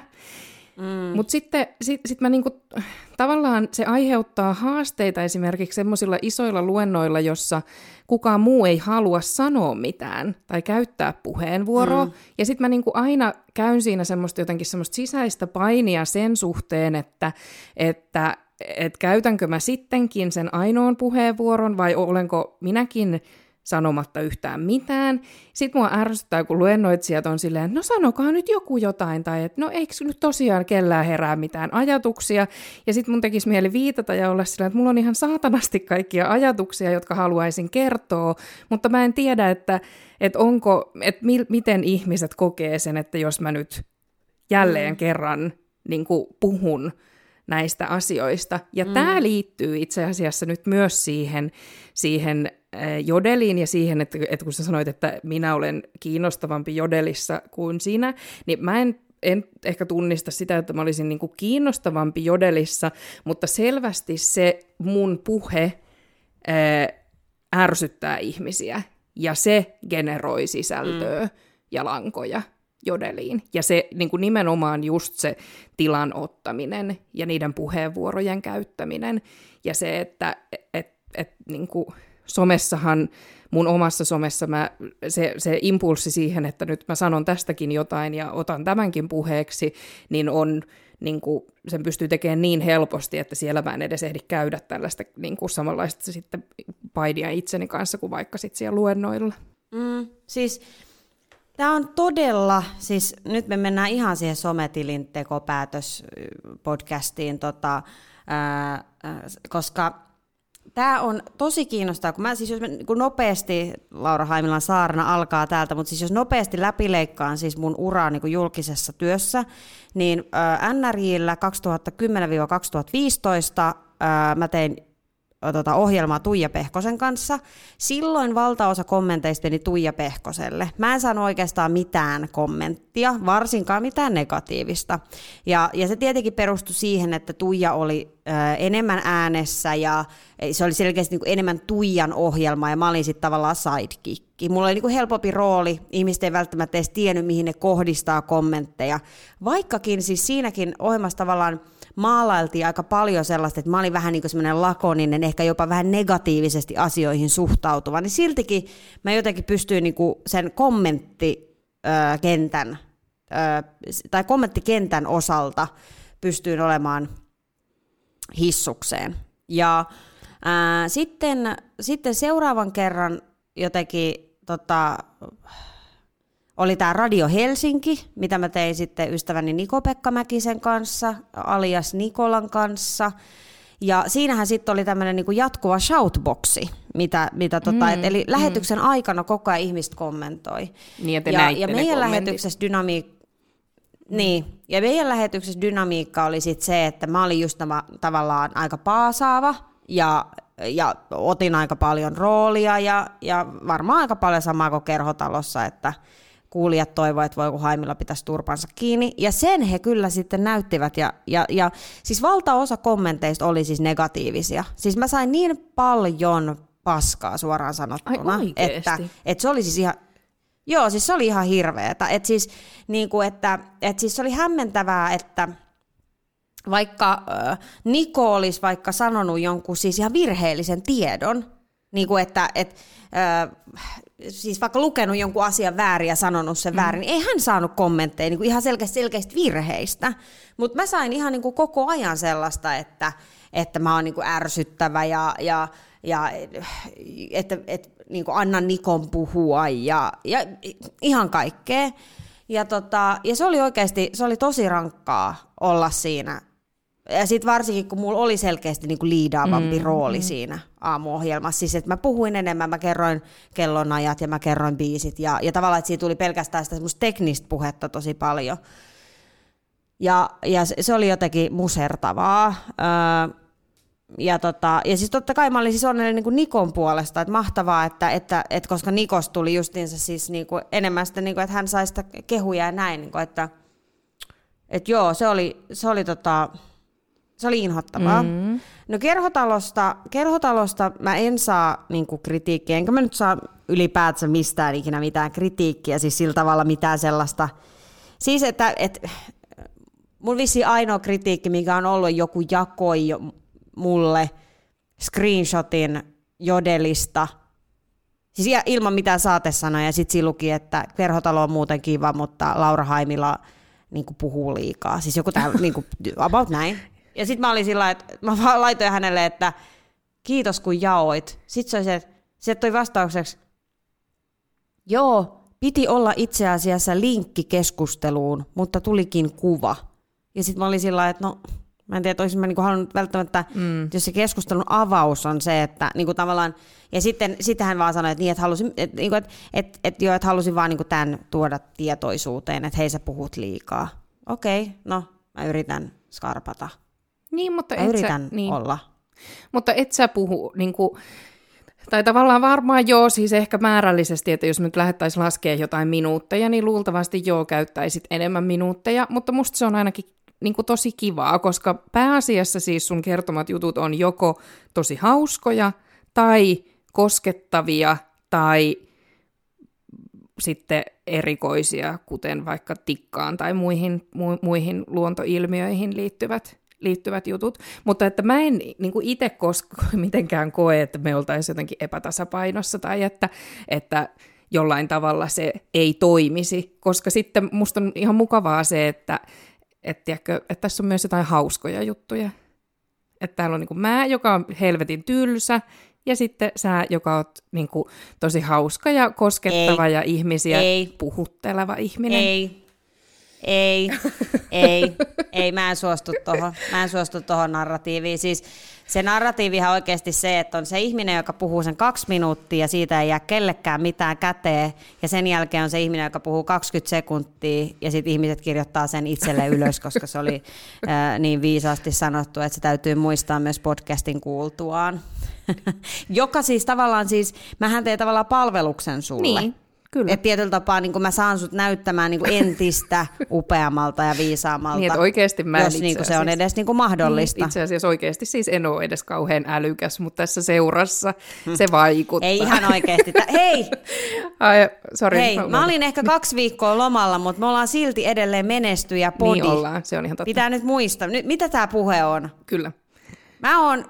Mm. Mutta sitten sit, sit mä niinku, tavallaan se aiheuttaa haasteita esimerkiksi semmoisilla isoilla luennoilla, jossa kukaan muu ei halua sanoa mitään tai käyttää puheenvuoroa. Mm. Ja sitten mä niinku aina käyn siinä semmoista jotenkin semmoista sisäistä painia sen suhteen, että, että et käytänkö mä sittenkin sen ainoan puheenvuoron vai olenko minäkin sanomatta yhtään mitään. Sitten mua ärsyttää, kun luennoitsijat on silleen, että no sanokaa nyt joku jotain, tai että no eikö nyt tosiaan kellään herää mitään ajatuksia. Ja sitten mun tekisi mieli viitata ja olla silleen, että mulla on ihan saatanasti kaikkia ajatuksia, jotka haluaisin kertoa, mutta mä en tiedä, että, että onko, että mi- miten ihmiset kokee sen, että jos mä nyt jälleen mm. kerran niin puhun näistä asioista. Ja mm. tämä liittyy itse asiassa nyt myös siihen, siihen jodeliin ja siihen, että, että kun sä sanoit, että minä olen kiinnostavampi jodelissa kuin sinä, niin mä en en ehkä tunnista sitä, että mä olisin niin kuin kiinnostavampi jodelissa, mutta selvästi se mun puhe ää, äh, ärsyttää ihmisiä ja se generoi sisältöä mm. ja lankoja jodeliin. Ja se niin kuin nimenomaan just se tilan ottaminen ja niiden puheenvuorojen käyttäminen ja se, että et, et, niin kuin somessahan, mun omassa somessa mä, se, se impulssi siihen, että nyt mä sanon tästäkin jotain ja otan tämänkin puheeksi, niin on niin kuin, sen pystyy tekemään niin helposti, että siellä mä en edes ehdi käydä tällaista niin kuin samanlaista sitten paidia itseni kanssa kuin vaikka sitten siellä luennoilla. Mm, siis Tämä on todella, siis nyt me mennään ihan siihen sometilin tekopäätös podcastiin, tota, ää, koska tämä on tosi kiinnostavaa, kun mä siis jos mä, kun nopeasti, Laura Haimilan saarna alkaa täältä, mutta siis jos nopeasti läpileikkaan siis mun uraa niin julkisessa työssä, niin ää, NRJllä 2010-2015 ää, mä tein tota, ohjelmaa Tuija Pehkosen kanssa. Silloin valtaosa kommenteista meni Tuija Pehkoselle. Mä en saanut oikeastaan mitään kommenttia, varsinkaan mitään negatiivista. Ja, ja se tietenkin perustui siihen, että Tuija oli ö, enemmän äänessä ja se oli selkeästi niin kuin enemmän Tuijan ohjelma ja mä olin sitten tavallaan sidekick. Mulla oli niin kuin helpompi rooli, ihmiset ei välttämättä edes tiennyt, mihin ne kohdistaa kommentteja. Vaikkakin siis siinäkin ohjelmassa tavallaan maalailtiin aika paljon sellaista, että mä olin vähän niin semmoinen lakoninen, ehkä jopa vähän negatiivisesti asioihin suhtautuva, niin siltikin mä jotenkin pystyin niin sen kommenttikentän tai kommenttikentän osalta pystyin olemaan hissukseen. Ja ää, sitten, sitten seuraavan kerran jotenkin tota, oli tämä Radio Helsinki, mitä mä tein sitten ystäväni Niko-Pekka Mäkisen kanssa, alias Nikolan kanssa. Ja siinähän sitten oli tämmöinen niinku jatkuva shoutboxi, mitä, mitä tota, mm, et, eli mm. lähetyksen aikana koko ajan ihmiset kommentoi. Niin, ja, ja meidän lähetyksessä dynamiikka niin, ja meidän lähetyksessä dynamiikka oli sitten se, että mä olin just tämä, tavallaan aika paasaava ja, ja otin aika paljon roolia ja, ja varmaan aika paljon samaa kuin kerhotalossa, että kuulijat toivoivat, että voiko Haimilla pitäisi turpansa kiinni. Ja sen he kyllä sitten näyttivät. Ja, ja, ja siis valtaosa kommenteista oli siis negatiivisia. Siis mä sain niin paljon paskaa suoraan sanottuna, Ai että, että se oli siis ihan Joo, siis se oli ihan hirveetä. Et siis, niin kuin, että, et siis se oli hämmentävää, että vaikka äh, Niko olisi vaikka sanonut jonkun siis ihan virheellisen tiedon, niin kuin että et, äh, siis vaikka lukenut jonkun asian väärin ja sanonut sen mm. väärin, niin ei hän saanut kommentteja niin kuin ihan selkeästi, selkeästi virheistä. Mutta mä sain ihan niin kuin koko ajan sellaista, että, että mä oon niin kuin ärsyttävä ja, ja, ja että, että niin kuin anna Nikon puhua ja, ja ihan kaikkea. Ja, tota, ja se oli oikeasti, se oli tosi rankkaa olla siinä. Ja sitten varsinkin, kun mulla oli selkeästi niin kuin liidaavampi mm, rooli mm. siinä aamuohjelmassa. Siis, että mä puhuin enemmän, mä kerroin kellonajat ja mä kerroin biisit. Ja, ja tavallaan, että siitä tuli pelkästään sitä teknistä puhetta tosi paljon. Ja, ja se oli jotenkin musertavaa. Öö, ja, tota, ja siis totta kai mä olin siis onnellinen niin kuin Nikon puolesta, että mahtavaa, että, että, että koska Nikos tuli justiinsa siis niin kuin enemmän sitä, niin kuin, että hän sai sitä kehuja ja näin, niin kuin, että, että joo, se oli, se oli, tota, se oli inhottavaa. Mm-hmm. No kerhotalosta, kerhotalosta mä en saa niin kuin kritiikkiä, enkä mä nyt saa ylipäätänsä mistään ikinä mitään kritiikkiä, siis sillä tavalla mitään sellaista. Siis että, että mun vissi ainoa kritiikki, mikä on ollut, joku jakoi mulle screenshotin jodelista, siis ilman mitään saatesanoja, ja sitten luki, että kerhotalo on muuten kiva, mutta Laura Haimila niin puhuu liikaa. Siis joku tämä, niin kuin, about näin. Ja sitten mä olin sillä että mä vaan laitoin hänelle, että kiitos kun jaoit. Sitten se oli se, että se toi vastaukseksi, joo, piti olla itse asiassa linkki keskusteluun, mutta tulikin kuva. Ja sitten mä olin sillä että no Mä en tiedä, että olisin mä niinku halunnut välttämättä, mm. jos se keskustelun avaus on se, että niinku tavallaan, ja sitten, sitten hän vaan sanoi, että, niin, että, halusin, että, niinku, että, että, että, joo, että halusin vaan niinku tämän tuoda tietoisuuteen, että hei sä puhut liikaa. Okei, okay, no mä yritän skarpata. Niin, mutta et yritän sä, niin. olla. Mutta et sä puhu, niin kuin, tai tavallaan varmaan joo, siis ehkä määrällisesti, että jos nyt lähettäisiin laskea jotain minuutteja, niin luultavasti joo käyttäisit enemmän minuutteja, mutta musta se on ainakin niin kuin tosi kivaa, koska pääasiassa siis sun kertomat jutut on joko tosi hauskoja tai koskettavia tai sitten erikoisia, kuten vaikka tikkaan tai muihin, mu, muihin luontoilmiöihin liittyvät, liittyvät jutut. Mutta että mä en niin kuin itse koska mitenkään koe, että me oltaisiin jotenkin epätasapainossa tai että, että jollain tavalla se ei toimisi, koska sitten musta on ihan mukavaa se, että, että, tiedätkö, että tässä on myös jotain hauskoja juttuja. Että täällä on niin kuin mä, joka on helvetin tylsä, ja sitten sä, joka oot niin kuin, tosi hauska ja koskettava ei. ja ihmisiä ei. puhutteleva ihminen. Ei, ei, ei, ei, mä en suostu tuohon, mä en suostu tuohon narratiiviin. Siis se narratiivihan oikeasti se, että on se ihminen, joka puhuu sen kaksi minuuttia ja siitä ei jää kellekään mitään käteen. Ja sen jälkeen on se ihminen, joka puhuu 20 sekuntia ja sitten ihmiset kirjoittaa sen itselle ylös, koska se oli ää, niin viisaasti sanottu, että se täytyy muistaa myös podcastin kuultuaan. joka siis tavallaan siis, mähän teen tavallaan palveluksen sulle. Niin. Kyllä. Et tietyllä tapaa niin mä saan sut näyttämään niin entistä upeammalta ja viisaammalta. Niin, että oikeasti mä jos niin se on edes niin mahdollista. Itse asiassa oikeasti siis en ole edes kauhean älykäs, mutta tässä seurassa hmm. se vaikuttaa. Ei ihan oikeasti. Hei! Ai, sorry. Hei, mä, mä olin ehkä kaksi viikkoa lomalla, mutta me ollaan silti edelleen menestyjä podi. Niin ollaan, se on ihan totta. Pitää nyt muistaa. Nyt, mitä tämä puhe on? Kyllä. Mä oon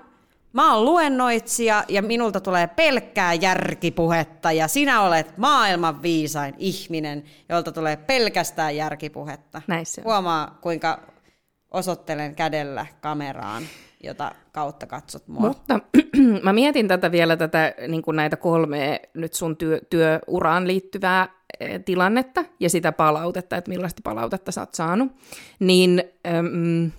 Mä oon luennoitsija ja minulta tulee pelkkää järkipuhetta ja sinä olet maailman viisain ihminen, jolta tulee pelkästään järkipuhetta. Näissä. Huomaa, kuinka osoittelen kädellä kameraan, jota kautta katsot mua. Mutta mä mietin tätä vielä, tätä, niin kuin näitä kolmea nyt sun työ, työuraan liittyvää eh, tilannetta ja sitä palautetta, että millaista palautetta sä oot saanut. Niin äm,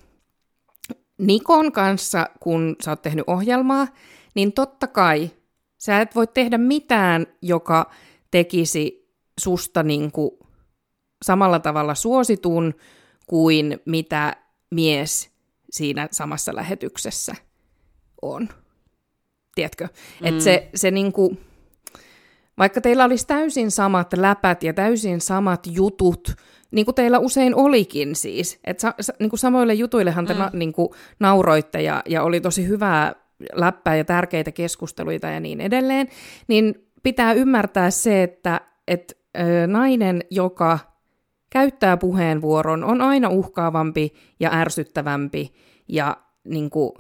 Nikon kanssa, kun sä oot tehnyt ohjelmaa, niin totta kai sä et voi tehdä mitään, joka tekisi susta niin kuin samalla tavalla suositun kuin mitä mies siinä samassa lähetyksessä on. Tiedätkö? Mm. Että se, se niinku, vaikka teillä olisi täysin samat läpät ja täysin samat jutut, niin kuin teillä usein olikin siis, että sa, sa, niin kuin samoille jutuillehan te mm. na, niin kuin nauroitte ja, ja oli tosi hyvää läppää ja tärkeitä keskusteluita ja niin edelleen, niin pitää ymmärtää se, että et, ö, nainen, joka käyttää puheenvuoron, on aina uhkaavampi ja ärsyttävämpi ja niin kuin,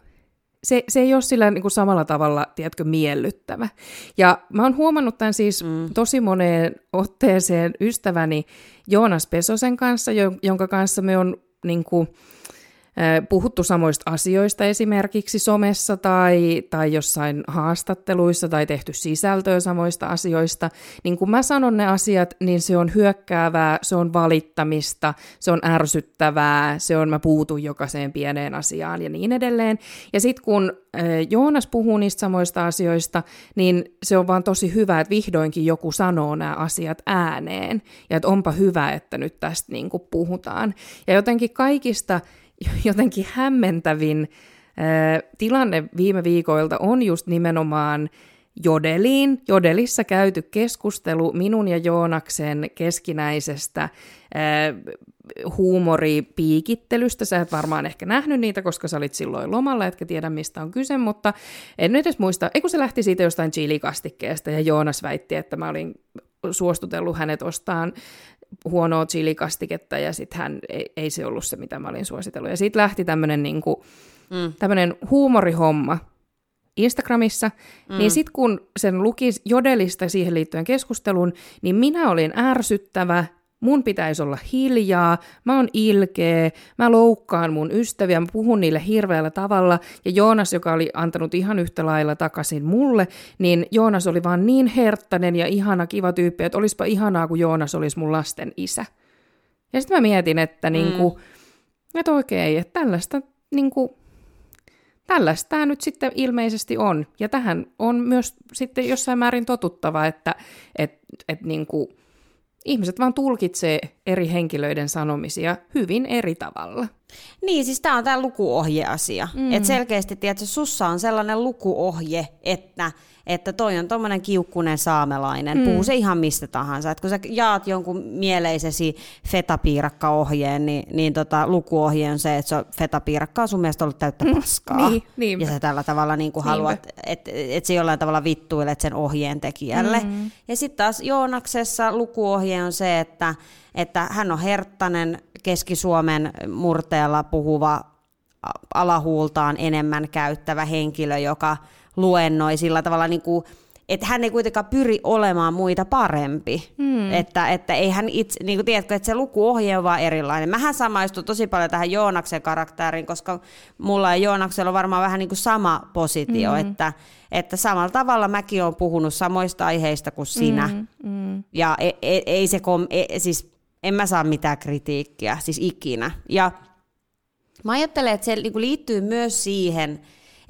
se, se ei ole sillä niin kuin samalla tavalla, tiedätkö, miellyttävä. Ja mä oon huomannut tämän siis mm. tosi moneen otteeseen ystäväni Joonas Pesosen kanssa, jonka kanssa me on niin kuin, puhuttu samoista asioista esimerkiksi somessa tai, tai jossain haastatteluissa tai tehty sisältöä samoista asioista, niin kun mä sanon ne asiat, niin se on hyökkäävää, se on valittamista, se on ärsyttävää, se on mä puutun jokaiseen pieneen asiaan ja niin edelleen. Ja sitten kun Joonas puhuu niistä samoista asioista, niin se on vaan tosi hyvä, että vihdoinkin joku sanoo nämä asiat ääneen ja että onpa hyvä, että nyt tästä niin kuin puhutaan. Ja jotenkin kaikista jotenkin hämmentävin tilanne viime viikoilta on just nimenomaan Jodeliin. Jodelissa käyty keskustelu minun ja Joonaksen keskinäisestä huumoripiikittelystä. Sä et varmaan ehkä nähnyt niitä, koska sä olit silloin lomalla, etkä tiedä mistä on kyse, mutta en edes muista, ei kun se lähti siitä jostain chilikastikkeesta ja Joonas väitti, että mä olin suostutellut hänet ostaan huonoa chilikastiketta ja sitten hän, ei, ei se ollut se, mitä mä olin suositellut. Ja siitä lähti tämmöinen niinku, mm. huumorihomma Instagramissa, mm. niin sitten kun sen luki jodelista siihen liittyen keskusteluun, niin minä olin ärsyttävä, mun pitäisi olla hiljaa, mä oon ilkeä, mä loukkaan mun ystäviä, mä puhun niille hirveällä tavalla, ja Joonas, joka oli antanut ihan yhtä lailla takaisin mulle, niin Joonas oli vaan niin herttainen ja ihana, kiva tyyppi, että olisipa ihanaa, kun Joonas olisi mun lasten isä. Ja sitten mä mietin, että mm. niinku, että okei, että tällaista niinku, tällaista tämä nyt sitten ilmeisesti on. Ja tähän on myös sitten jossain määrin totuttava, että et, et niinku, ihmiset vaan tulkitsee eri henkilöiden sanomisia hyvin eri tavalla. Niin, siis tämä on tämä lukuohjeasia. Mm. Että selkeästi, tiedätkö, sussa on sellainen lukuohje, että, että toi on tuommoinen kiukkunen saamelainen, mm. puhuu se ihan mistä tahansa. Että kun sä jaat jonkun mieleisesi fetapiirakka-ohjeen, niin, niin tota, lukuohje on se, että se fetapiirakka on sun mielestä ollut täyttä mm. paskaa. niin, niinpä. ja sä tällä tavalla niin kuin haluat, että et se jollain tavalla vittuilet sen ohjeen tekijälle. Mm. Ja sitten taas Joonaksessa lukuohje on se, että, että hän on herttainen, Keski-Suomen murteella puhuva alahuultaan enemmän käyttävä henkilö, joka luennoi sillä tavalla niin kuin, että hän ei kuitenkaan pyri olemaan muita parempi. Hmm. Että, että ei hän itse, niin kuin tiedätkö, että se lukuohje on vaan erilainen. Mähän samaistun tosi paljon tähän Joonaksen karakteriin, koska mulla ja Joonaksella on varmaan vähän niin kuin sama positio, hmm. että, että samalla tavalla mäkin olen puhunut samoista aiheista kuin sinä. Hmm. Hmm. Ja ei, ei, ei se, kom, ei, siis en mä saa mitään kritiikkiä, siis ikinä. Ja mä ajattelen, että se niinku liittyy myös siihen,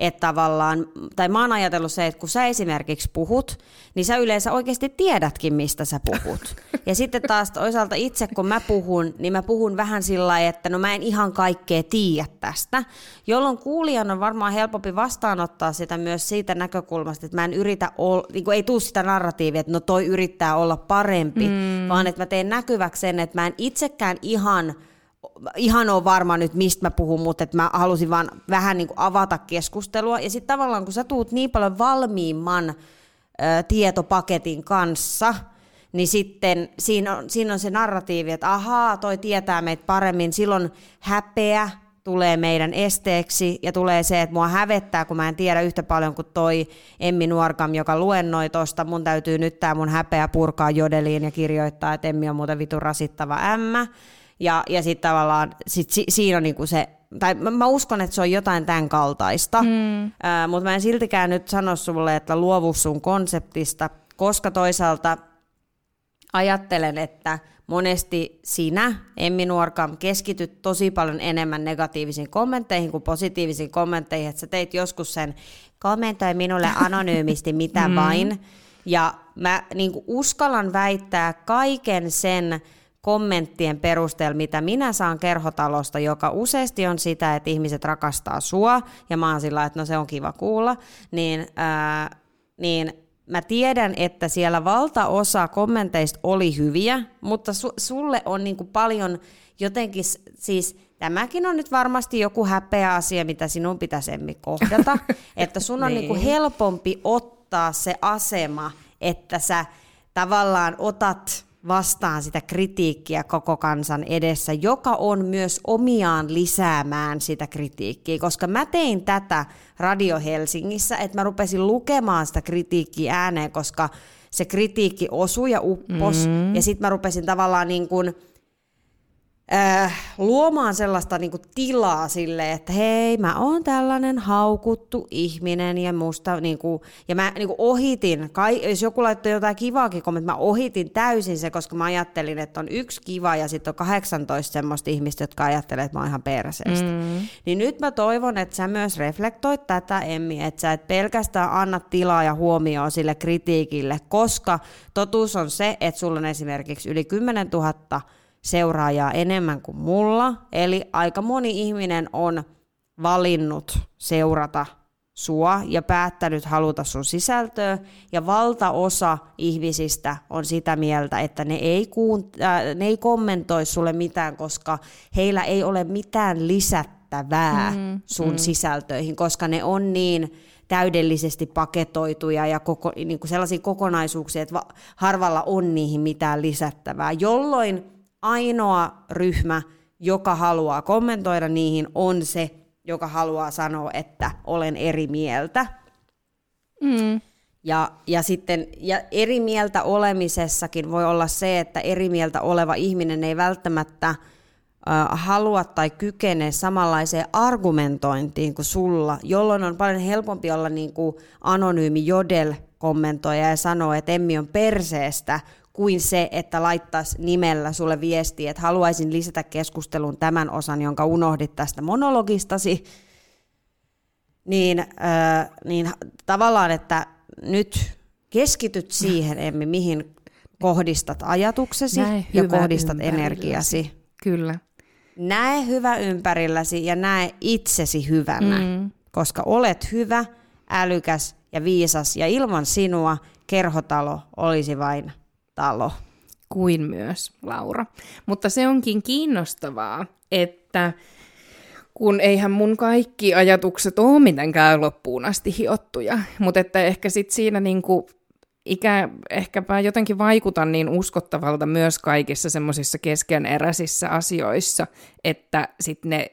että tavallaan, tai mä oon ajatellut se, että kun sä esimerkiksi puhut, niin sä yleensä oikeasti tiedätkin, mistä sä puhut. Ja sitten taas toisaalta itse, kun mä puhun, niin mä puhun vähän sillä lailla, että no mä en ihan kaikkea tiedä tästä, jolloin kuulijan on varmaan helpompi vastaanottaa sitä myös siitä näkökulmasta, että mä en yritä, olla, niin kuin ei tule sitä narratiivia, että no toi yrittää olla parempi, mm. vaan että mä teen näkyväksi sen, että mä en itsekään ihan ihan ole varma nyt, mistä mä puhun, mutta että mä halusin vaan vähän niin kuin avata keskustelua. Ja sitten tavallaan, kun sä tuut niin paljon valmiimman ö, tietopaketin kanssa, niin sitten siinä on, siinä on se narratiivi, että ahaa, toi tietää meitä paremmin. Silloin häpeä tulee meidän esteeksi ja tulee se, että mua hävettää, kun mä en tiedä yhtä paljon kuin toi Emmi Nuorkam, joka luennoi tosta. Mun täytyy nyt tää mun häpeä purkaa jodeliin ja kirjoittaa, että Emmi on muuten vitun rasittava ämmä. Ja, ja sitten tavallaan sit si, siinä on niinku se, tai mä, mä uskon, että se on jotain tämän kaltaista, mm. äh, mutta mä en siltikään nyt sano sulle, että luovu sun konseptista, koska toisaalta ajattelen, että monesti sinä, Emmi Nuorkam, keskityt tosi paljon enemmän negatiivisiin kommentteihin kuin positiivisiin kommentteihin, että sä teit joskus sen kommentoi minulle anonyymisti mitä mm. vain, ja mä niin uskallan väittää kaiken sen, kommenttien perusteella, mitä minä saan kerhotalosta, joka useasti on sitä, että ihmiset rakastaa sua, ja mä oon sillä että no se on kiva kuulla, niin, ää, niin mä tiedän, että siellä valtaosa kommenteista oli hyviä, mutta su- sulle on niinku paljon jotenkin, siis tämäkin on nyt varmasti joku häpeä asia, mitä sinun pitäisi Emmi kohdata, että sun on niinku niin. niinku helpompi ottaa se asema, että sä tavallaan otat vastaan sitä kritiikkiä koko kansan edessä, joka on myös omiaan lisäämään sitä kritiikkiä, koska mä tein tätä Radio Helsingissä, että mä rupesin lukemaan sitä kritiikkiä ääneen, koska se kritiikki osui ja uppos, mm-hmm. ja sitten mä rupesin tavallaan niin kuin, äh, luomaan sellaista niinku tilaa sille, että hei, mä oon tällainen haukuttu ihminen ja musta niinku, ja mä niinku ohitin, kai, jos joku laittoi jotain kivaakin kommenttia, mä ohitin täysin se, koska mä ajattelin, että on yksi kiva ja sitten on 18 semmoista ihmistä, jotka ajattelee, että mä oon ihan perseestä. Mm. Niin nyt mä toivon, että sä myös reflektoit tätä, Emmi, että sä et pelkästään anna tilaa ja huomioon sille kritiikille, koska totuus on se, että sulla on esimerkiksi yli 10 000 seuraajaa enemmän kuin mulla. Eli aika moni ihminen on valinnut seurata sua ja päättänyt haluta sun sisältöä, ja valtaosa ihmisistä on sitä mieltä, että ne ei, kuun, äh, ne ei kommentoi sulle mitään, koska heillä ei ole mitään lisättävää mm, sun mm. sisältöihin, koska ne on niin täydellisesti paketoituja ja koko, niin kuin sellaisia kokonaisuuksia, että harvalla on niihin mitään lisättävää, jolloin ainoa ryhmä, joka haluaa kommentoida niihin, on se, joka haluaa sanoa, että olen eri mieltä. Mm. Ja, ja sitten ja eri mieltä olemisessakin voi olla se, että eri mieltä oleva ihminen ei välttämättä äh, halua tai kykene samanlaiseen argumentointiin kuin sulla, jolloin on paljon helpompi olla niin kuin anonyymi jodel kommentoija ja sanoa, että Emmi on perseestä, kuin se, että laittaisi nimellä sulle viestiä, että haluaisin lisätä keskustelun tämän osan, jonka unohdit tästä monologistasi, niin, äh, niin tavallaan, että nyt keskityt siihen, Emmi, mihin kohdistat ajatuksesi näe ja kohdistat energiasi. Kyllä. Näe hyvä ympärilläsi ja näe itsesi hyvänä, mm. koska olet hyvä, älykäs ja viisas ja ilman sinua kerhotalo olisi vain talo. Kuin myös Laura. Mutta se onkin kiinnostavaa, että kun eihän mun kaikki ajatukset ole mitenkään loppuun asti hiottuja, mutta että ehkä sitten siinä niinku ikä, ehkäpä jotenkin vaikutan niin uskottavalta myös kaikissa semmoisissa keskeneräisissä asioissa, että sitten ne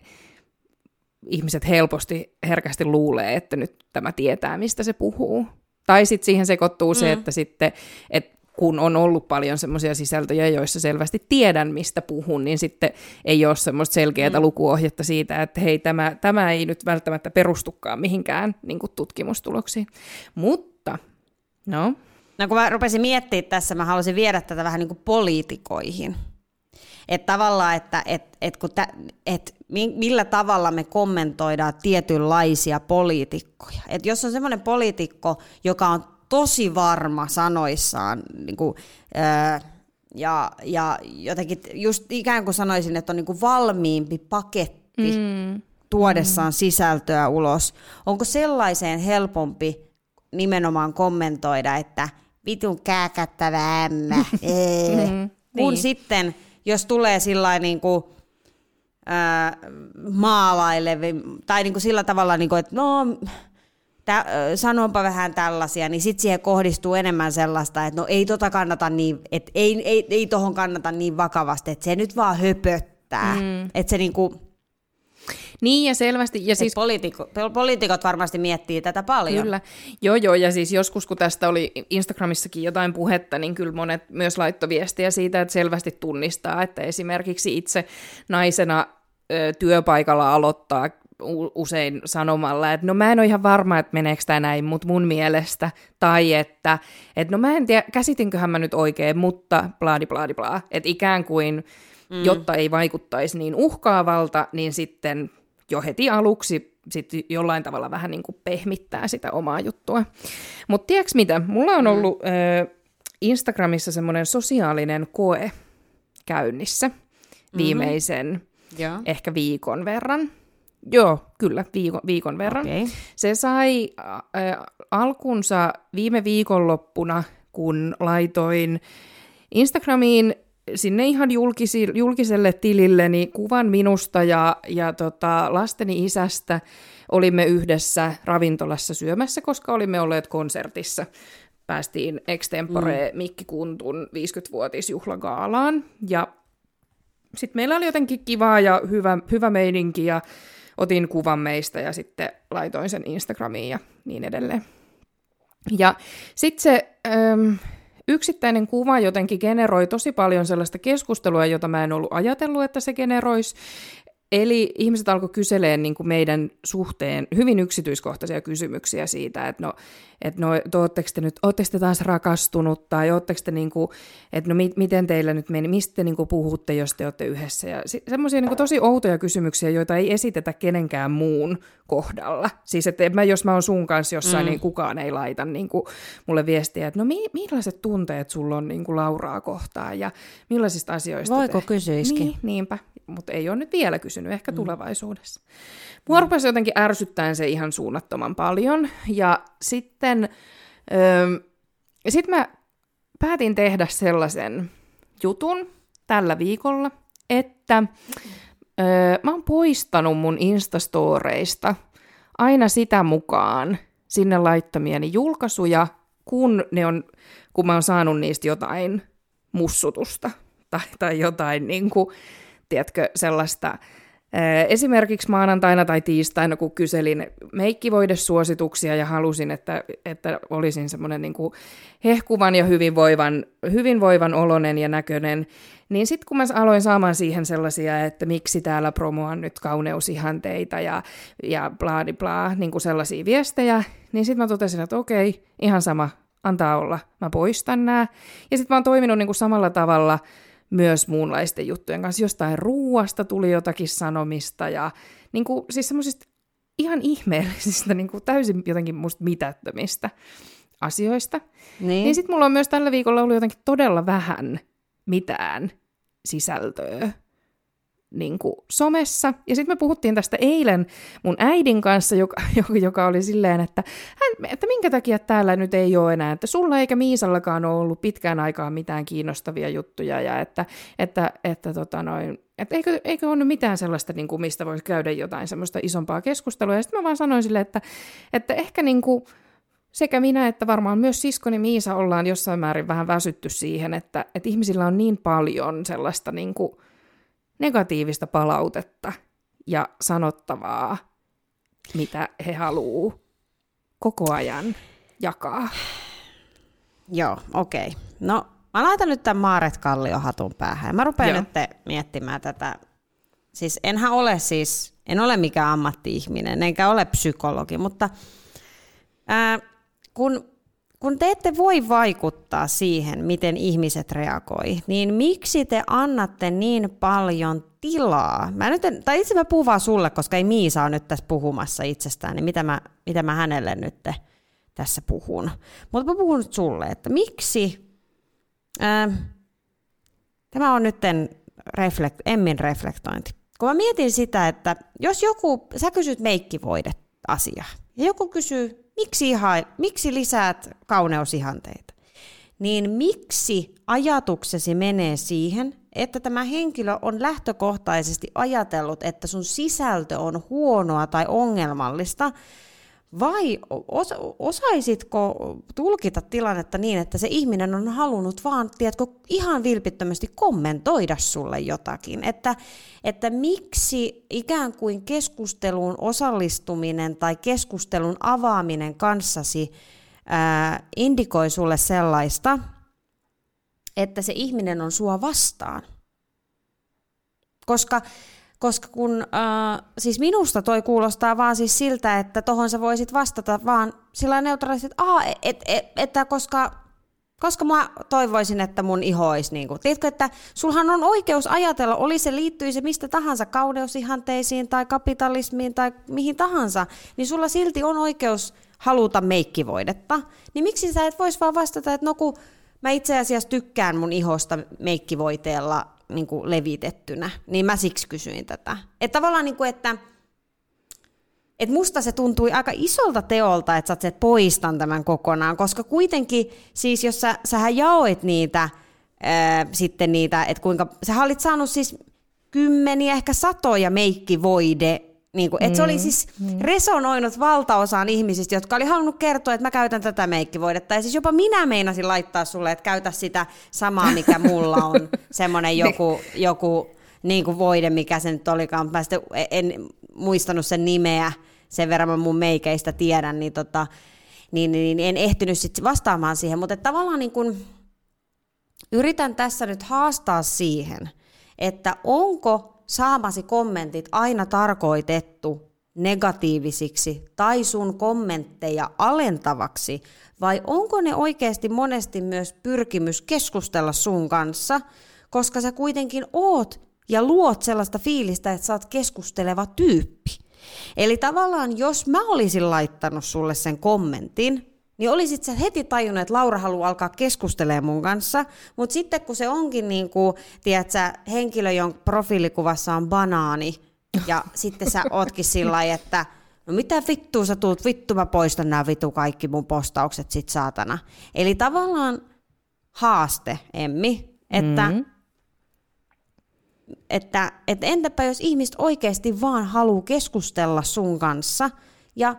ihmiset helposti, herkästi luulee, että nyt tämä tietää, mistä se puhuu. Tai sitten siihen sekoittuu mm. se, että sitten, että kun on ollut paljon semmoisia sisältöjä, joissa selvästi tiedän, mistä puhun, niin sitten ei ole semmoista selkeää mm. lukuohjetta siitä, että hei, tämä, tämä ei nyt välttämättä perustukaan mihinkään niin tutkimustuloksiin. Mutta, no. No kun mä rupesin miettimään tässä, mä haluaisin viedä tätä vähän niin kuin poliitikoihin. Että tavallaan, että et, et kun tä, et millä tavalla me kommentoidaan tietynlaisia poliitikkoja. Et jos on semmoinen poliitikko, joka on tosi varma sanoissaan. Niin kuin, ää, ja, ja jotenkin just ikään kuin sanoisin, että on niin kuin valmiimpi paketti mm. tuodessaan mm. sisältöä ulos. Onko sellaiseen helpompi nimenomaan kommentoida, että vitun kääkättävä ämmä, mm, kun niin. sitten, jos tulee sillä niin kuin, maalailevin, tai niin kuin sillä tavalla, niin kuin, että no tä, sanonpa vähän tällaisia, niin sitten siihen kohdistuu enemmän sellaista, että no ei tota kannata niin, että ei, ei, ei tohon kannata niin vakavasti, että se nyt vaan höpöttää. Mm. Että se niinku... Niin ja selvästi. Ja siis, poliitikot, poliitikot varmasti miettii tätä paljon. Kyllä. Joo joo ja siis joskus kun tästä oli Instagramissakin jotain puhetta, niin kyllä monet myös laittoi viestiä siitä, että selvästi tunnistaa, että esimerkiksi itse naisena ö, työpaikalla aloittaa usein sanomalla, että no mä en ole ihan varma, että meneekö tämä näin, mutta mun mielestä, tai että, että no mä en tiedä, käsitinköhän mä nyt oikein, mutta blaadi blaadi bla, että ikään kuin, mm. jotta ei vaikuttaisi niin uhkaavalta, niin sitten jo heti aluksi sit jollain tavalla vähän niin kuin pehmittää sitä omaa juttua. Mutta tiedätkö mitä, mulla on mm. ollut mm. ö, Instagramissa semmoinen sosiaalinen koe käynnissä mm-hmm. viimeisen mm-hmm. ehkä viikon verran. Joo, kyllä, viikon, viikon verran. Okay. Se sai äh, alkunsa viime viikonloppuna, kun laitoin Instagramiin sinne ihan julkisi, julkiselle tililleni kuvan minusta ja, ja tota, lasteni isästä. Olimme yhdessä ravintolassa syömässä, koska olimme olleet konsertissa. Päästiin extempore mm. Mikki Kuntun 50-vuotisjuhlagaalaan. Ja sitten meillä oli jotenkin kivaa ja hyvä, hyvä meininki ja otin kuvan meistä ja sitten laitoin sen Instagramiin ja niin edelleen. Ja sitten se äm, yksittäinen kuva jotenkin generoi tosi paljon sellaista keskustelua, jota mä en ollut ajatellut, että se generoisi. Eli ihmiset alkoi kyseleen niin kuin meidän suhteen hyvin yksityiskohtaisia kysymyksiä siitä, että no, että no, ootteko te nyt, ootteko te taas rakastunut, tai ootteko te niin kuin, että no mi, miten teillä nyt meni, mistä te niin kuin puhutte, jos te olette yhdessä. Ja si, semmoisia niin tosi outoja kysymyksiä, joita ei esitetä kenenkään muun kohdalla. Siis, että mä, jos mä oon sun kanssa jossain, mm. niin kukaan ei laita niin kuin mulle viestiä, että no mi, millaiset tunteet sulla on niin kuin Lauraa kohtaan, ja millaisista asioista Voiko kysyisikin? Niin, niinpä, mutta ei ole nyt vielä kysynyt, ehkä mm. tulevaisuudessa. Mua rupesi jotenkin ärsyttäen se ihan suunnattoman paljon, ja sitten öö, sit mä päätin tehdä sellaisen jutun tällä viikolla, että öö, mä oon poistanut mun Instastoreista aina sitä mukaan sinne laittamieni julkaisuja, kun, ne on, kun mä oon saanut niistä jotain mussutusta tai, tai jotain, niin kuin, tiedätkö, sellaista Esimerkiksi maanantaina tai tiistaina, kun kyselin meikkivoidesuosituksia ja halusin, että, että olisin semmoinen niin hehkuvan ja hyvinvoivan, hyvinvoivan olonen ja näköinen, niin sitten kun mä aloin saamaan siihen sellaisia, että miksi täällä promoan nyt kauneusihanteita ja, ja blaadi bla, niin kuin sellaisia viestejä, niin sitten mä totesin, että okei, ihan sama, antaa olla, mä poistan nämä. Ja sitten mä oon toiminut niin kuin samalla tavalla, myös muunlaisten juttujen kanssa. Jostain ruuasta tuli jotakin sanomista ja niin kuin, siis semmoisista ihan ihmeellisistä, niin kuin täysin jotenkin musta mitättömistä asioista. Niin, niin sitten mulla on myös tällä viikolla ollut jotenkin todella vähän mitään sisältöä niin kuin somessa. Ja sitten me puhuttiin tästä eilen mun äidin kanssa, joka, joka oli silleen, että, hän, että minkä takia täällä nyt ei ole enää, että sulla eikä Miisallakaan ole ollut pitkään aikaan mitään kiinnostavia juttuja, ja että, että, että, tota noin, että eikö, eikö ole mitään sellaista, niin kuin, mistä voisi käydä jotain semmoista isompaa keskustelua. Ja sitten mä vaan sanoin sille, että, että ehkä niin kuin, sekä minä että varmaan myös siskoni Miisa ollaan jossain määrin vähän väsytty siihen, että, että ihmisillä on niin paljon sellaista niin kuin, negatiivista palautetta ja sanottavaa, mitä he haluaa koko ajan jakaa. Joo, okei. Okay. No, mä laitan nyt tämän Maaret Kallion hatun päähän. Mä rupean Joo. nyt miettimään tätä. Siis enhän ole siis, en ole mikään ammatti-ihminen, enkä ole psykologi, mutta ää, kun kun te ette voi vaikuttaa siihen, miten ihmiset reagoi, niin miksi te annatte niin paljon tilaa? Mä nyt en, tai itse mä puhun vaan sulle, koska ei Miisa ole nyt tässä puhumassa itsestään, niin mitä mä, mitä mä hänelle nyt tässä puhun. Mutta mä puhun nyt sulle, että miksi, ää, tämä on nyt reflekt, Emmin reflektointi. Kun mä mietin sitä, että jos joku, sä kysyt meikkivoidet asiaa, ja joku kysyy miksi, iha, miksi lisäät kauneusihanteita? Niin miksi ajatuksesi menee siihen, että tämä henkilö on lähtökohtaisesti ajatellut, että sun sisältö on huonoa tai ongelmallista, vai os, osaisitko tulkita tilannetta niin, että se ihminen on halunnut vaan, tiedätkö, ihan vilpittömästi kommentoida sulle jotakin, että, että miksi ikään kuin keskusteluun osallistuminen tai keskustelun avaaminen kanssasi ää, indikoi sulle sellaista, että se ihminen on sua vastaan. Koska koska kun, äh, siis minusta toi kuulostaa vaan siis siltä, että tohon sä voisit vastata vaan sillä neutraalisti, että, et, et, et, että koska, koska mä toivoisin, että mun iho olisi niin kuin, tiedätkö, että sulhan on oikeus ajatella, oli se liittyy se mistä tahansa kaudeusihanteisiin tai kapitalismiin tai mihin tahansa, niin sulla silti on oikeus haluta meikkivoidetta. Niin miksi sä et vois vaan vastata, että no kun mä itse asiassa tykkään mun ihosta meikkivoiteella niin kuin levitettynä, niin mä siksi kysyin tätä. Että tavallaan, niin kuin, että et musta se tuntui aika isolta teolta, että sä oot, että poistan tämän kokonaan, koska kuitenkin, siis jos sä, sähän jaoit niitä, ää, sitten niitä, että kuinka, sä olit saanut siis kymmeniä, ehkä satoja meikkivoide niin kuin, että se oli mm, siis mm. resonoinut valtaosaan ihmisistä, jotka oli halunnut kertoa, että mä käytän tätä meikkivoidetta. Ja siis jopa minä meinasin laittaa sulle, että käytä sitä samaa, mikä mulla on. Semmoinen joku, joku niin kuin voide, mikä se nyt olikaan. Mä en muistanut sen nimeä, sen verran mä mun meikeistä tiedän, niin, tota, niin, niin, niin en ehtinyt sitten vastaamaan siihen. Mutta tavallaan niin kuin, yritän tässä nyt haastaa siihen, että onko saamasi kommentit aina tarkoitettu negatiivisiksi tai sun kommentteja alentavaksi, vai onko ne oikeasti monesti myös pyrkimys keskustella sun kanssa, koska sä kuitenkin oot ja luot sellaista fiilistä, että sä oot keskusteleva tyyppi. Eli tavallaan jos mä olisin laittanut sulle sen kommentin, niin olisit sä heti tajunnut, että Laura haluaa alkaa keskustelemaan mun kanssa, mutta sitten kun se onkin niin kuin, tiedätkö, henkilö, jonka profiilikuvassa on banaani, ja sitten sä ootkin sillä että no mitä vittua sä tuut, vittu mä poistan nämä vitu kaikki mun postaukset sit saatana. Eli tavallaan haaste, Emmi, että, mm-hmm. että, että entäpä jos ihmiset oikeasti vaan haluaa keskustella sun kanssa, ja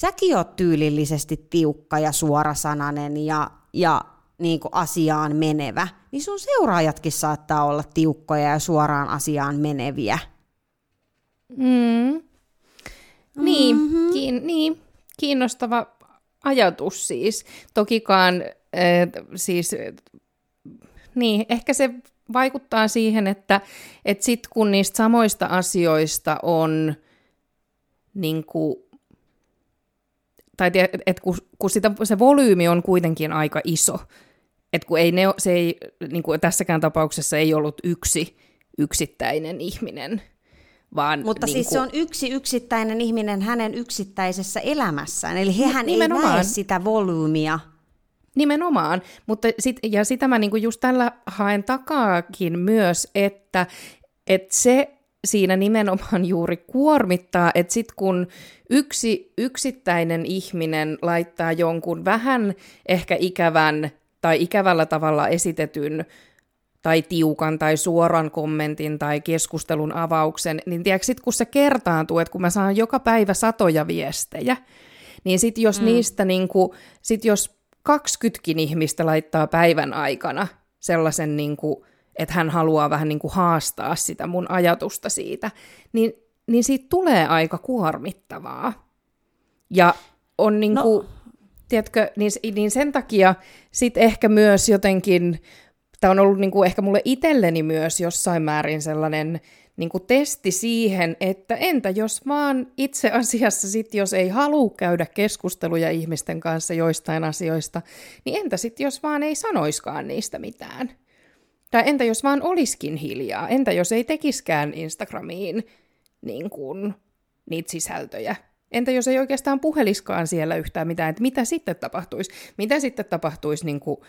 säkin oot tyylillisesti tiukka ja suorasananen ja, ja niin kuin asiaan menevä, niin sun seuraajatkin saattaa olla tiukkoja ja suoraan asiaan meneviä. Mm. Niin, mm-hmm. kiin, niin, kiinnostava ajatus siis. Tokikaan äh, siis, niin, ehkä se vaikuttaa siihen, että et sit kun niistä samoista asioista on niin kuin, tai et, et kun, kun sitä, se volyymi on kuitenkin aika iso, että kun ei ne, se ei, niin kuin tässäkään tapauksessa ei ollut yksi yksittäinen ihminen, vaan... Mutta niin siis kuin... se on yksi yksittäinen ihminen hänen yksittäisessä elämässään, eli hehän Nimenomaan. ei näe sitä volyymia. Nimenomaan, mutta sit, ja sitä mä niinku just tällä haen takaakin myös, että, että se siinä nimenomaan juuri kuormittaa, että sitten kun yksi yksittäinen ihminen laittaa jonkun vähän ehkä ikävän tai ikävällä tavalla esitetyn tai tiukan tai suoran kommentin tai keskustelun avauksen, niin tiedätkö, sit kun se kertaantuu, että kun mä saan joka päivä satoja viestejä, niin sitten jos mm. niistä, niin kuin, sit jos 20 ihmistä laittaa päivän aikana sellaisen niin kuin, että hän haluaa vähän niin kuin haastaa sitä mun ajatusta siitä, niin, niin siitä tulee aika kuormittavaa. Ja on niin kuin, no. tiedätkö, niin, niin sen takia sitten ehkä myös jotenkin, tämä on ollut niin kuin ehkä mulle itselleni myös jossain määrin sellainen niin kuin testi siihen, että entä jos vaan itse asiassa sit, jos ei halua käydä keskusteluja ihmisten kanssa joistain asioista, niin entä sitten jos vaan ei sanoiskaan niistä mitään? Tai entä jos vaan olisikin hiljaa? Entä jos ei tekiskään Instagramiin niin kuin, niitä sisältöjä? Entä jos ei oikeastaan puheliskaan siellä yhtään mitään, että mitä sitten tapahtuisi? Mitä sitten tapahtuisi niin kuin,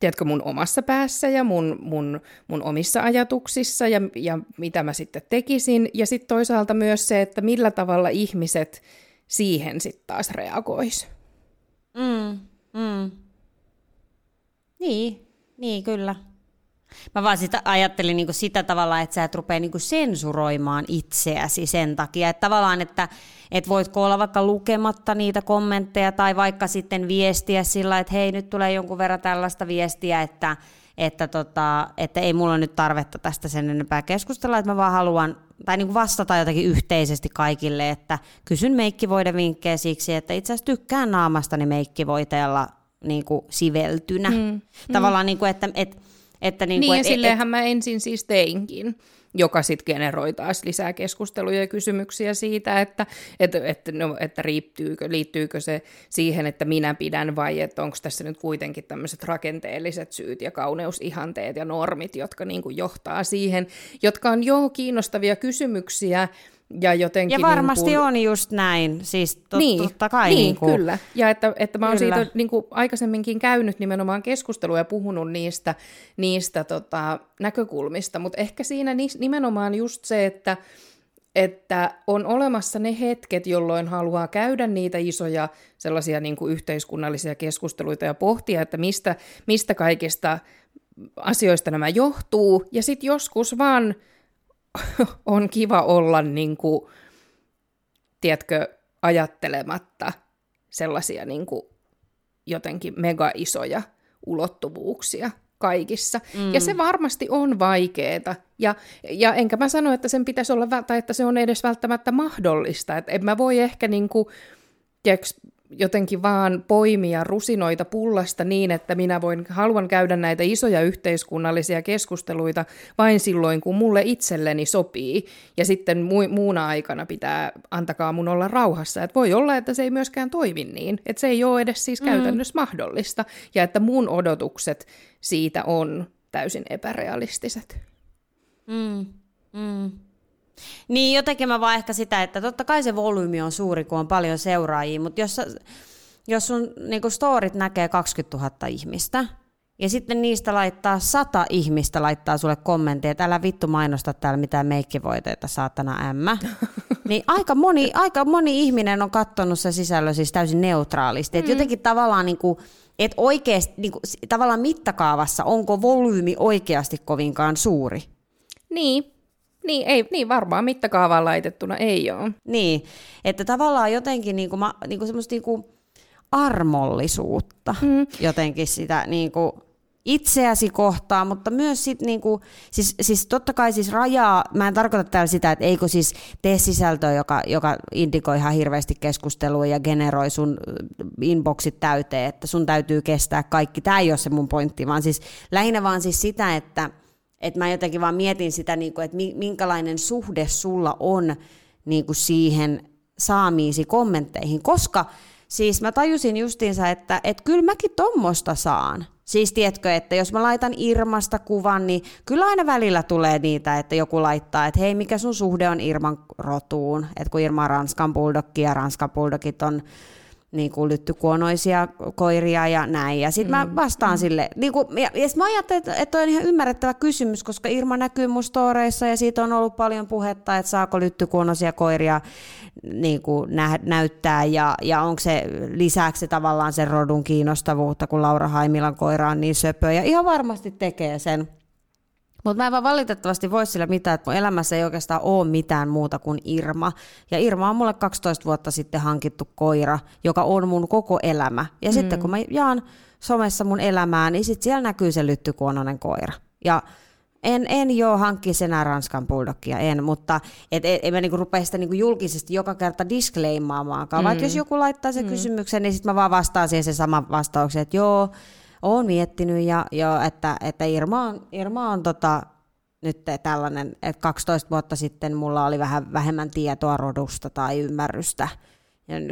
tiedätkö, mun omassa päässä ja mun, mun, mun omissa ajatuksissa ja, ja mitä mä sitten tekisin. Ja sitten toisaalta myös se, että millä tavalla ihmiset siihen sitten taas reagois. Mm, mm. Niin, niin kyllä. Mä vaan sitä ajattelin niin sitä tavalla, että sä et rupea niin sensuroimaan itseäsi sen takia, että tavallaan, että et voitko olla vaikka lukematta niitä kommentteja tai vaikka sitten viestiä sillä, että hei nyt tulee jonkun verran tällaista viestiä, että, että, tota, että ei mulla nyt tarvetta tästä sen enempää keskustella, että mä vaan haluan tai niin vastata jotenkin yhteisesti kaikille, että kysyn meikkivoiden vinkkejä siksi, että itse asiassa tykkään naamastani meikkivoiteella niin kuin siveltynä. Mm, mm. Tavallaan, niin kuin, että, että että niin, kuin, niin et, ja silleenhän et, mä ensin siis teinkin, joka sitten generoi taas lisää keskusteluja ja kysymyksiä siitä, että, että, että, no, että riittyykö, liittyykö se siihen, että minä pidän vai että onko tässä nyt kuitenkin tämmöiset rakenteelliset syyt ja kauneusihanteet ja normit, jotka niin kuin johtaa siihen, jotka on jo kiinnostavia kysymyksiä, ja, jotenkin ja varmasti niin kuin... on just näin, siis tot, niin, totta kai. Niin, niin kuin... kyllä. Ja että, että mä oon kyllä. siitä niin kuin aikaisemminkin käynyt nimenomaan keskustelua ja puhunut niistä, niistä tota, näkökulmista, mutta ehkä siinä nimenomaan just se, että, että on olemassa ne hetket, jolloin haluaa käydä niitä isoja sellaisia niin kuin yhteiskunnallisia keskusteluita ja pohtia, että mistä, mistä kaikista asioista nämä johtuu, ja sitten joskus vaan on kiva olla, niin kuin, tiedätkö, ajattelematta sellaisia niin kuin, jotenkin mega isoja ulottuvuuksia kaikissa. Mm. Ja se varmasti on vaikeeta. Ja, ja enkä mä sano, että sen pitäisi olla, tai että se on edes välttämättä mahdollista. Että en mä voi ehkä niin kuin, tiedätkö, jotenkin vaan poimia rusinoita pullasta niin, että minä voin, haluan käydä näitä isoja yhteiskunnallisia keskusteluita vain silloin, kun mulle itselleni sopii. Ja sitten mu- muuna aikana pitää, antakaa mun olla rauhassa. Että voi olla, että se ei myöskään toimi niin. Että se ei ole edes siis mm. käytännössä mm. mahdollista. Ja että mun odotukset siitä on täysin epärealistiset. Mm. Mm. Niin, jotenkin mä vaan ehkä sitä, että totta kai se volyymi on suuri, kun on paljon seuraajia, mutta jos, jos sun niin storit näkee 20 000 ihmistä, ja sitten niistä laittaa sata ihmistä laittaa sulle kommentteja, että älä vittu mainosta täällä mitään meikkivoiteita, saatana ämmä. niin aika moni, aika moni ihminen on katsonut se sisällö siis täysin neutraalisti. Mm. Et jotenkin tavallaan niin kuin, et oikeasti, niin kuin, tavallaan mittakaavassa, onko volyymi oikeasti kovinkaan suuri? Niin, niin, ei, niin varmaan mittakaavaan laitettuna ei ole. Niin, että tavallaan jotenkin niinku, ma, niinku semmoista niinku armollisuutta mm. jotenkin sitä niinku itseäsi kohtaan, mutta myös sit niinku, siis, siis totta kai siis rajaa, mä en tarkoita täällä sitä, että eikö siis tee sisältöä, joka, joka indikoi ihan hirveästi keskustelua ja generoi sun inboxit täyteen, että sun täytyy kestää kaikki. Tämä ei ole se mun pointti, vaan siis lähinnä vaan siis sitä, että että mä jotenkin vaan mietin sitä, niin kuin, että minkälainen suhde sulla on niin kuin siihen saamiisi kommentteihin, koska siis mä tajusin justiinsa, että, että kyllä mäkin tommosta saan. Siis tiedätkö, että jos mä laitan Irmasta kuvan, niin kyllä aina välillä tulee niitä, että joku laittaa, että hei, mikä sun suhde on Irman rotuun. Että kun Irma on Ranskan bulldogki ja Ranskan bulldogit on niin kuin lyttykuonoisia koiria ja näin. Ja sitten mm. mä vastaan mm. sille. Niin kuin, ja, ja mä ajattelin, että, että on ihan ymmärrettävä kysymys, koska Irma näkyy mun storeissa ja siitä on ollut paljon puhetta, että saako lyttykuonoisia koiria niin kuin nä, näyttää ja, ja onko se lisäksi tavallaan sen rodun kiinnostavuutta, kun Laura Haimilan koira on niin söpö. Ja ihan varmasti tekee sen. Mutta mä en vaan valitettavasti voi sillä mitään, että mun elämässä ei oikeastaan ole mitään muuta kuin Irma. Ja Irma on mulle 12 vuotta sitten hankittu koira, joka on mun koko elämä. Ja mm. sitten kun mä jaan somessa mun elämää, niin sitten siellä näkyy se lyttykuononen koira. Ja en, en joo hankki enää Ranskan bulldogia, en, mutta et, et, en mä niinku rupea sitä niinku julkisesti joka kerta disclaimaamaan, mm. vaan jos joku laittaa sen mm. kysymyksen, niin sitten mä vaan vastaan siihen se sama vastauksen, että joo, olen miettinyt, ja, jo, että, että Irma on, Irma on tota, nyt tällainen, että 12 vuotta sitten mulla oli vähän vähemmän tietoa rodusta tai ymmärrystä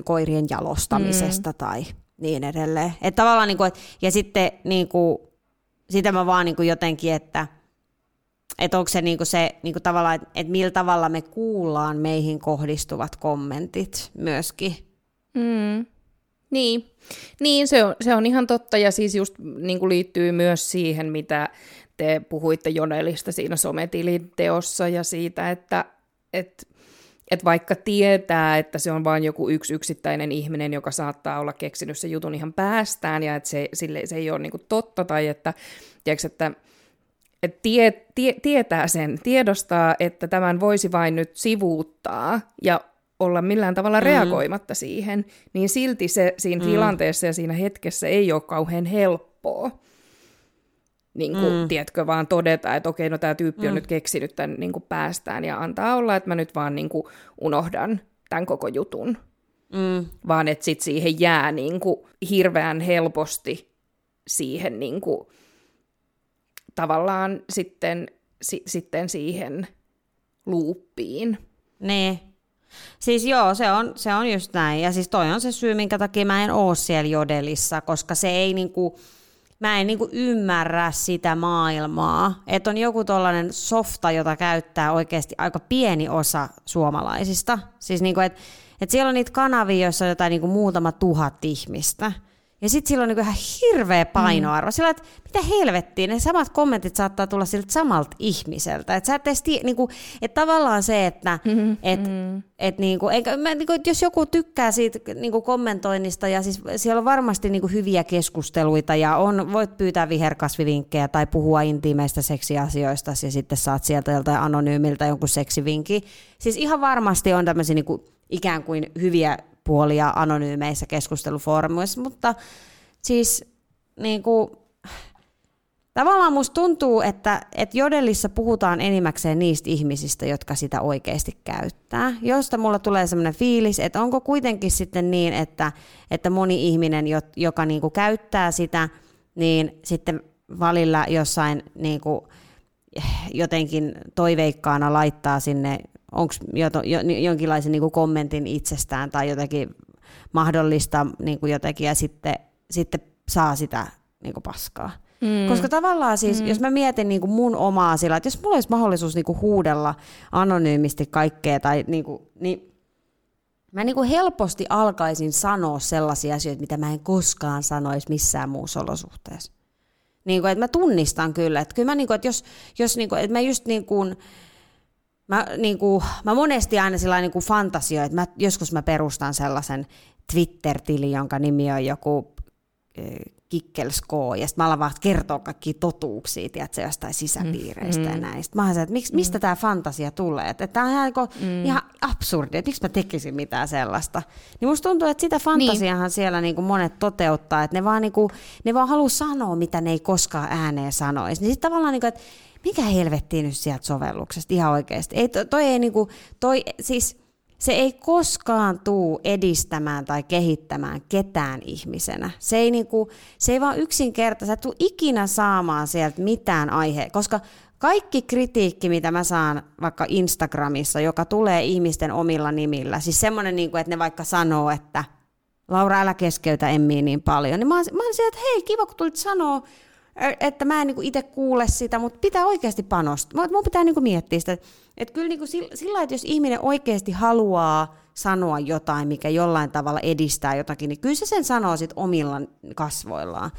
koirien jalostamisesta mm. tai niin edelleen. Et tavallaan niin kuin, et, ja sitten niin kuin, sitä mä vaan niin kuin jotenkin, että että onko se niinku se niinku tavallaan, että et millä tavalla me kuullaan meihin kohdistuvat kommentit myöskin. Mm. Niin, niin se, on, se on ihan totta ja siis just niin kuin liittyy myös siihen, mitä te puhuitte Jonelista siinä sometilin teossa ja siitä, että et, et vaikka tietää, että se on vain joku yksi yksittäinen ihminen, joka saattaa olla keksinyt sen jutun ihan päästään ja että se, sille, se ei ole niin kuin totta tai että, tiedätkö, että että tie, tie, tietää sen, tiedostaa, että tämän voisi vain nyt sivuuttaa ja olla millään tavalla mm. reagoimatta siihen, niin silti se siinä mm. tilanteessa ja siinä hetkessä ei ole kauhean helppoa. Niin kuin, mm. tiedätkö, vaan todeta, että okei, no tämä tyyppi on mm. nyt keksinyt tämän niin kuin päästään ja antaa olla, että mä nyt vaan niin kuin, unohdan tämän koko jutun. Mm. Vaan että sitten siihen jää niin kuin, hirveän helposti siihen niin kuin, tavallaan sitten, si, sitten siihen luuppiin. Niin. Siis joo, se on, se on just näin. Ja siis toi on se syy, minkä takia mä en oo siellä jodelissa, koska se ei niinku, mä en niinku ymmärrä sitä maailmaa. Että on joku tollainen softa, jota käyttää oikeasti aika pieni osa suomalaisista. Siis niinku, että et siellä on niitä kanavia, joissa on jotain niinku muutama tuhat ihmistä. Ja sitten sillä on niin ihan hirveä painoarvo. Mm. Sillä että mitä helvettiä, ne samat kommentit saattaa tulla siltä samalta ihmiseltä. Että sä et edes tii, niin kuin, että tavallaan se, että mm-hmm. et, mm-hmm. et, niin kuin, eikä, mä, niin kuin, jos joku tykkää siitä niin kuin kommentoinnista, ja siis siellä on varmasti niin kuin hyviä keskusteluita, ja on, voit pyytää viherkasvivinkkejä tai puhua intiimeistä seksiasioista, ja sitten saat sieltä joltain anonyymiltä jonkun seksivinkin. Siis ihan varmasti on tämmöisiä niin kuin, ikään kuin hyviä puolia anonyymeissä keskustelufoorumeissa, mutta siis niin kuin, tavallaan musta tuntuu, että, että jodellissa puhutaan enimmäkseen niistä ihmisistä, jotka sitä oikeasti käyttää, josta mulla tulee sellainen fiilis, että onko kuitenkin sitten niin, että, että moni ihminen, joka niin kuin käyttää sitä, niin sitten valilla jossain niin kuin jotenkin toiveikkaana laittaa sinne onko jo, jo, jonkinlaisen niin kuin kommentin itsestään tai jotenkin mahdollista niin kuin jotenkin ja sitten, sitten saa sitä niin kuin paskaa. Mm. Koska tavallaan siis, mm. jos mä mietin niin kuin mun omaa sillä, että jos mulla olisi mahdollisuus niin kuin huudella anonyymisti kaikkea, tai niin, kuin, niin mä niin kuin helposti alkaisin sanoa sellaisia asioita, mitä mä en koskaan sanoisi missään muussa olosuhteessa. Niin kuin, että mä tunnistan kyllä, että kyllä mä, niin kuin, että jos, jos niin kuin, että mä just niin kuin, Mä, niin kuin, mä monesti aina sillä niin fantasioin, että mä, joskus mä perustan sellaisen Twitter-tili, jonka nimi on joku äh, Kikkelsko, ja sitten mä alan vaan kertoa kaikki totuuksia, tiedätkö, jostain sisäpiireistä mm, ja näistä. Mä oon että miksi, mm. mistä tämä fantasia tulee? Että tämä on ihan, mm. ihan absurdi, että miksi mä tekisin mitään sellaista. Niin musta tuntuu, että sitä fantasiahan niin. siellä niin kuin monet toteuttaa, että ne vaan, niin kuin, ne vaan haluaa sanoa, mitä ne ei koskaan ääneen sanoisi. Niin sitten tavallaan, niin kuin, että mikä helvettiin nyt sieltä sovelluksesta ihan oikeasti. Ei, toi ei niinku, toi, siis se ei koskaan tuu edistämään tai kehittämään ketään ihmisenä. Se ei, niinku, se ei vaan yksinkertaisesti, tuu ikinä saamaan sieltä mitään aihe, koska kaikki kritiikki, mitä mä saan vaikka Instagramissa, joka tulee ihmisten omilla nimillä, siis semmoinen, niin kuin, että ne vaikka sanoo, että Laura, älä keskeytä Emmiä niin paljon, niin mä oon, mä oon sieltä, että hei, kiva kun tulit sanoa, että mä en niin itse kuule sitä, mutta pitää oikeasti panostaa. Mun pitää niin miettiä sitä, että kyllä niin sillä että jos ihminen oikeasti haluaa sanoa jotain, mikä jollain tavalla edistää jotakin, niin kyllä se sen sanoo sit omilla kasvoillaan.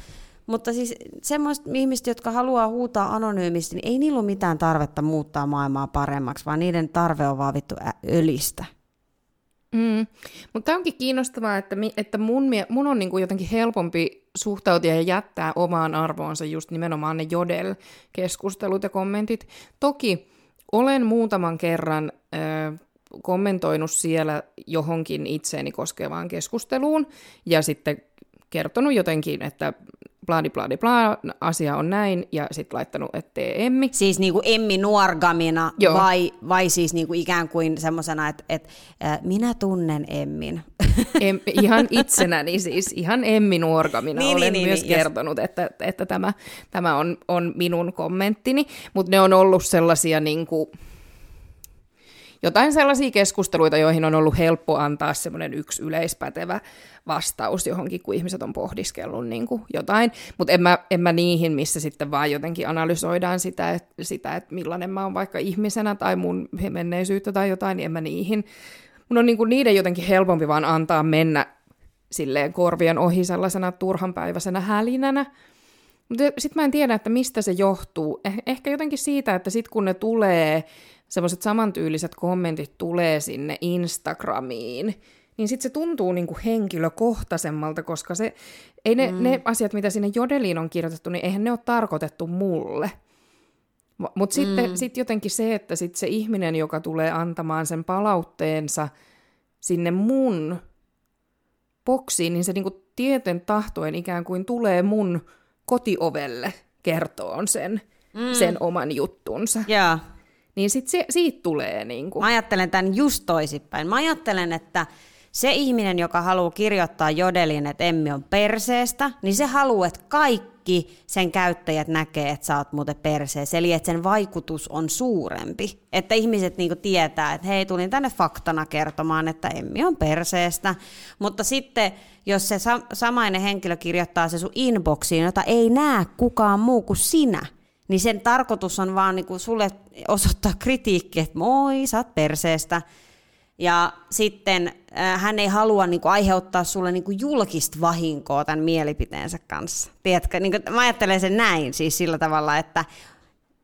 Mutta siis semmoiset ihmiset, jotka haluaa huutaa anonyymisti, niin ei niillä ole mitään tarvetta muuttaa maailmaa paremmaksi, vaan niiden tarve on vaan vittu ölistä. Mm. Mutta onkin kiinnostavaa, että, mi, että mun, mun on niinku jotenkin helpompi suhtautua ja jättää omaan arvoonsa just nimenomaan ne jodel-keskustelut ja kommentit. Toki olen muutaman kerran ö, kommentoinut siellä johonkin itseeni koskevaan keskusteluun ja sitten kertonut jotenkin, että bladi bladi bla, asia on näin, ja sitten laittanut, että Emmi. Siis niinku Emmi nuorgamina, vai, vai siis niinku ikään kuin semmoisena, että, että äh, minä tunnen Emmin. Em, ihan itsenäni siis, ihan Emmi nuorgamina niin, olen niin, myös niin, kertonut, että, että, että tämä, tämä on, on minun kommenttini, mutta ne on ollut sellaisia niinku, jotain sellaisia keskusteluita, joihin on ollut helppo antaa semmoinen yksi yleispätevä vastaus johonkin, kun ihmiset on pohdiskellut niin kuin jotain, mutta en mä, en mä niihin, missä sitten vaan jotenkin analysoidaan sitä, että, sitä, että millainen mä oon vaikka ihmisenä tai mun menneisyyttä tai jotain, niin en mä niihin. Mun on niin kuin niiden jotenkin helpompi vaan antaa mennä silleen korvien ohi sellaisena turhanpäiväisenä hälinänä. Mutta sitten mä en tiedä, että mistä se johtuu. Eh- ehkä jotenkin siitä, että sitten kun ne tulee, semmoiset samantyyliset kommentit tulee sinne Instagramiin, niin sitten se tuntuu niinku henkilökohtaisemmalta, koska se, ei ne, mm. ne asiat, mitä sinne Jodeliin on kirjoitettu, niin eihän ne ole tarkoitettu mulle. Mutta sitten mm. sit jotenkin se, että sit se ihminen, joka tulee antamaan sen palautteensa sinne mun boksiin, niin se niinku tieten tahtoen ikään kuin tulee mun kotiovelle kertoon sen, mm. sen oman juttunsa. Yeah. Niin sit se, siitä tulee niinku. Mä ajattelen tämän just toisinpäin. Mä ajattelen, että se ihminen, joka haluaa kirjoittaa Jodelin, että Emmi on perseestä, niin se haluaa, että kaikki sen käyttäjät näkee, että sä oot muuten perseessä. Eli että sen vaikutus on suurempi. Että ihmiset niinku tietää, että hei, tulin tänne faktana kertomaan, että Emmi on perseestä. Mutta sitten, jos se samainen henkilö kirjoittaa se sun inboxiin, jota ei näe kukaan muu kuin sinä, niin sen tarkoitus on vaan niinku sulle osoittaa kritiikki, että moi, sä oot perseestä ja sitten äh, hän ei halua niin kuin, aiheuttaa sulle niin kuin, julkista vahinkoa tämän mielipiteensä kanssa. Tiedätkö, niin kuin, mä ajattelen sen näin siis sillä tavalla, että,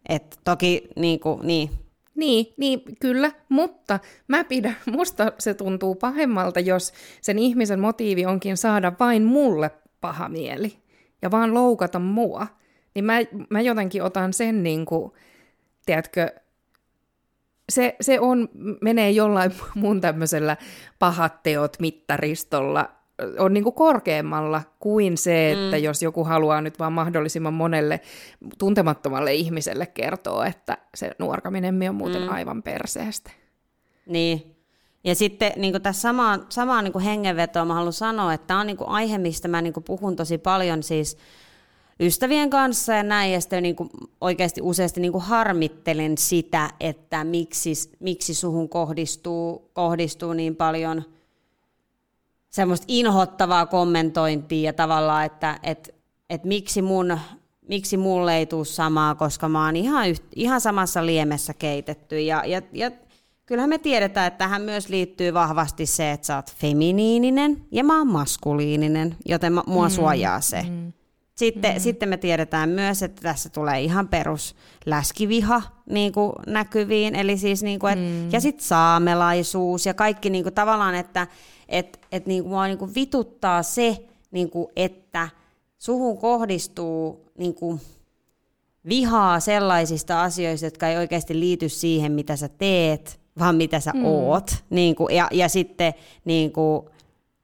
että toki niin kuin, niin. Niin, niin, kyllä, mutta mä pidän, musta se tuntuu pahemmalta, jos sen ihmisen motiivi onkin saada vain mulle paha mieli ja vaan loukata mua. Niin mä, mä jotenkin otan sen niin kuin, tiedätkö, se, se on, menee jollain mun tämmöisellä pahat teot mittaristolla, on niin kuin korkeammalla kuin se, että mm. jos joku haluaa nyt vaan mahdollisimman monelle tuntemattomalle ihmiselle kertoa, että se nuorkaminen on muuten mm. aivan perseestä. Niin. Ja sitten niin tässä samaan, samaan niin hengenvetoon mä haluan sanoa, että tämä on niin aihe, mistä mä niin puhun tosi paljon siis ystävien kanssa ja näin, ja sitten niin kuin oikeasti useasti niin kuin harmittelen sitä, että miksi, miksi suhun kohdistuu, kohdistuu niin paljon semmoista inhottavaa kommentointia ja tavallaan, että et, et miksi, mun, miksi mulle ei tule samaa, koska mä oon ihan, yht, ihan samassa liemessä keitetty. Ja, ja, ja kyllähän me tiedetään, että tähän myös liittyy vahvasti se, että sä oot feminiininen ja mä oon maskuliininen, joten mua mm, suojaa se. Mm. Sitten, mm. sitten me tiedetään myös, että tässä tulee ihan perus läskiviha niin kuin näkyviin, eli siis niin kuin, et, mm. ja sitten saamelaisuus ja kaikki niin kuin, tavallaan, että et, et, niin kuin, mua niin kuin vituttaa se, niin kuin, että suhun kohdistuu niin kuin, vihaa sellaisista asioista, jotka ei oikeasti liity siihen, mitä sä teet, vaan mitä sä mm. oot. Niin kuin, ja, ja sitten niin kuin,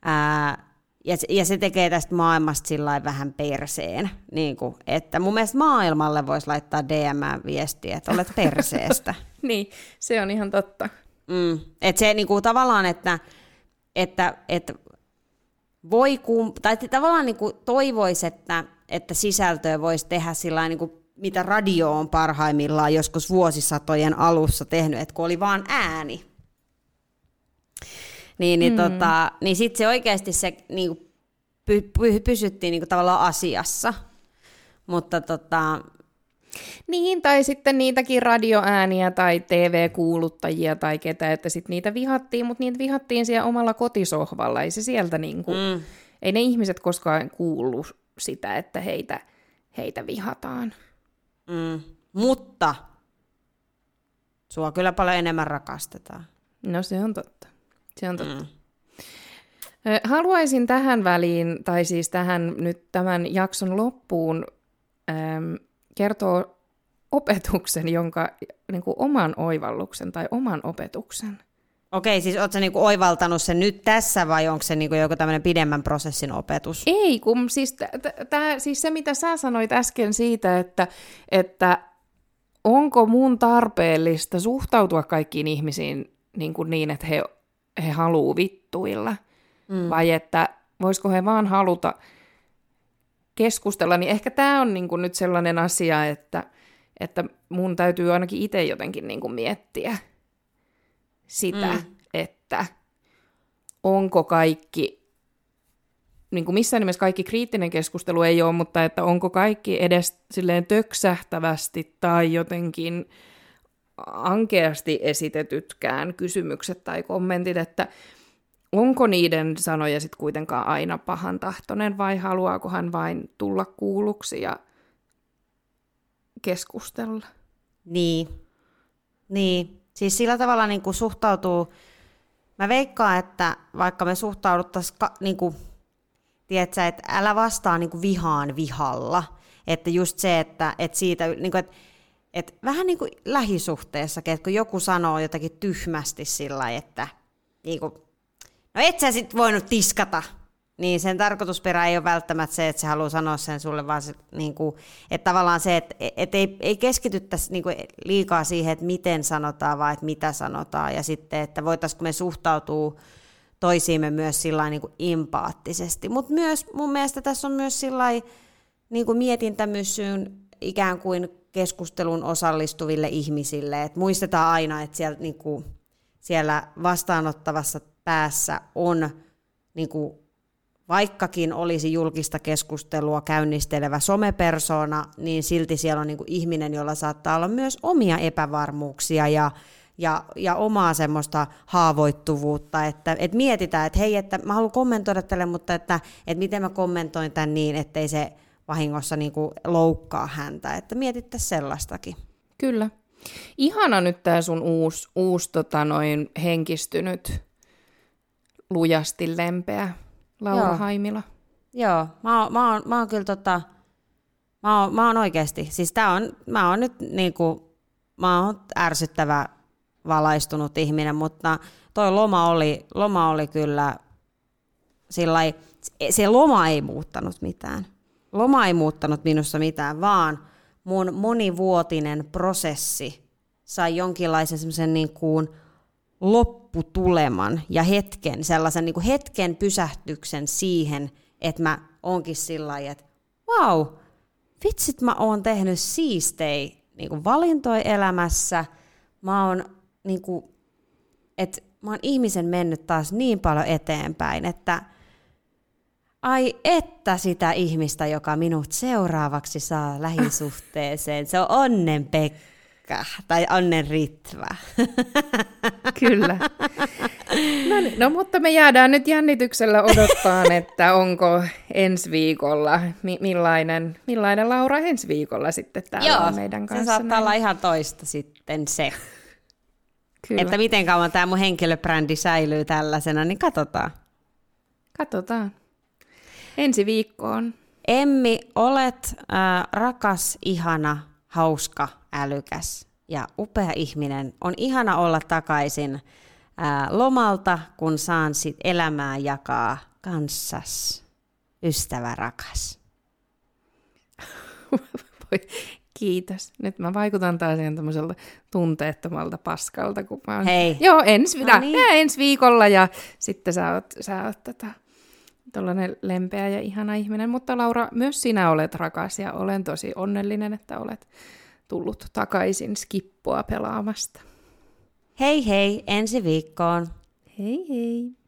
ää, ja, ja se tekee tästä maailmasta sillä vähän perseen. Niin kuin, että mun mielestä maailmalle voisi laittaa DM-viestiä, että olet perseestä. niin, se on ihan totta. Mm. Että se niin kuin, tavallaan, että, että, että voi kum, tai tavallaan niin kuin toivoisi, että, että sisältöä voisi tehdä sillä niin kuin, mitä radio on parhaimmillaan joskus vuosisatojen alussa tehnyt, että kun oli vaan ääni, niin, niin, mm. tota, niin sitten se oikeasti se niin kuin, py, py, pysyttiin niin kuin, tavallaan asiassa. Mutta tota, niin, tai sitten niitäkin radioääniä tai TV-kuuluttajia tai ketä, että sitten niitä vihattiin, mutta niitä vihattiin siellä omalla kotisohvalla. Ei se sieltä niin kuin, mm. ei ne ihmiset koskaan kuullut sitä, että heitä, heitä vihataan. Mm. Mutta sua kyllä paljon enemmän rakastetaan. No se on totta. Se on totta. Mm. Haluaisin tähän väliin, tai siis tähän nyt tämän jakson loppuun, kertoa opetuksen, jonka niin kuin oman oivalluksen tai oman opetuksen. Okei, siis oletko niinku oivaltanut sen nyt tässä vai onko se niinku joku tämmöinen pidemmän prosessin opetus? Ei, kun siis, t- t- siis se mitä sä sanoit äsken siitä, että, että onko mun tarpeellista suhtautua kaikkiin ihmisiin niin, kuin niin että he he haluaa vittuilla, mm. vai että voisiko he vaan haluta keskustella, niin ehkä tämä on niinku nyt sellainen asia, että, että mun täytyy ainakin itse jotenkin niinku miettiä sitä, mm. että onko kaikki, niin kuin missään nimessä kaikki kriittinen keskustelu ei ole, mutta että onko kaikki edes silleen töksähtävästi tai jotenkin ankeasti esitetytkään kysymykset tai kommentit, että onko niiden sanoja sitten kuitenkaan aina pahan tahtoinen vai haluaako hän vain tulla kuulluksi ja keskustella? Niin, niin. Siis sillä tavalla niin kuin suhtautuu, mä veikkaan, että vaikka me suhtauduttaisiin, niin kuin, tiedätkö, että älä vastaa niin kuin vihaan vihalla, että just se, että, että siitä, niin kuin, että et vähän niin kuin lähisuhteessa, että kun joku sanoo jotakin tyhmästi sillä että niin kuin, no et sä sit voinut tiskata, niin sen tarkoitusperä ei ole välttämättä se, että se haluaa sanoa sen sulle, vaan se, niin kuin, että tavallaan se, että, että ei, ei keskityttäisi niin kuin liikaa siihen, että miten sanotaan, vaan että mitä sanotaan. Ja sitten, että voitaisiinko me suhtautua toisiimme myös sillä niin kuin empaattisesti. Mutta myös mun mielestä tässä on myös sillä niin kuin mietintämyssyyn ikään kuin keskustelun osallistuville ihmisille. Et muistetaan aina, että siellä, niin kuin, siellä vastaanottavassa päässä on niin kuin, vaikkakin olisi julkista keskustelua käynnistelevä somepersona, niin silti siellä on niin kuin ihminen, jolla saattaa olla myös omia epävarmuuksia ja, ja, ja omaa semmoista haavoittuvuutta, että, että mietitään, että hei, että mä haluan kommentoida tälle, mutta että, että miten mä kommentoin tämän niin, ettei se vahingossa niin kuin loukkaa häntä, että mietittäisiin sellaistakin. Kyllä. Ihana nyt tämä sun uusi, uusi tota noin, henkistynyt, lujasti lempeä Laura Joo. Haimila. Joo, mä oon, mä oon, mä oon kyllä tota, mä oon, mä oon oikeasti, siis tää on, mä oon nyt niinku, mä oon ärsyttävä valaistunut ihminen, mutta toi loma oli, loma oli kyllä sillai, se loma ei muuttanut mitään. Loma ei muuttanut minussa mitään, vaan mun monivuotinen prosessi sai jonkinlaisen semmoisen niin kuin lopputuleman ja hetken, sellaisen niin kuin hetken pysähtyksen siihen, että mä onkin sillä lailla, että wow, vitsit mä oon tehnyt siistei niin kuin valintoja elämässä, mä oon niin kuin, että mä oon ihmisen mennyt taas niin paljon eteenpäin, että ai että sitä ihmistä, joka minut seuraavaksi saa lähisuhteeseen, se on onnen Pekka tai onnen Ritva. Kyllä. No, niin, no mutta me jäädään nyt jännityksellä odottaa, että onko ensi viikolla, mi- millainen, millainen Laura ensi viikolla sitten täällä Joo, on meidän kanssa. se saattaa näin. olla ihan toista sitten se. Kyllä. Että miten kauan tämä mun henkilöbrändi säilyy tällaisena, niin katsotaan. Katsotaan. Ensi viikkoon. Emmi, olet äh, rakas, ihana, hauska, älykäs ja upea ihminen. On ihana olla takaisin äh, lomalta, kun saan sit elämää jakaa kanssas. Ystävä rakas. Kiitos. Nyt mä vaikutan taas ihan tämmöiseltä tunteettomalta paskalta. Kun mä oon... Hei. Joo, ensi, no niin. ensi viikolla ja sitten sä oot, sä oot tota, tollainen lempeä ja ihana ihminen. Mutta Laura, myös sinä olet rakas ja olen tosi onnellinen, että olet tullut takaisin skippoa pelaamasta. Hei hei, ensi viikkoon. Hei hei.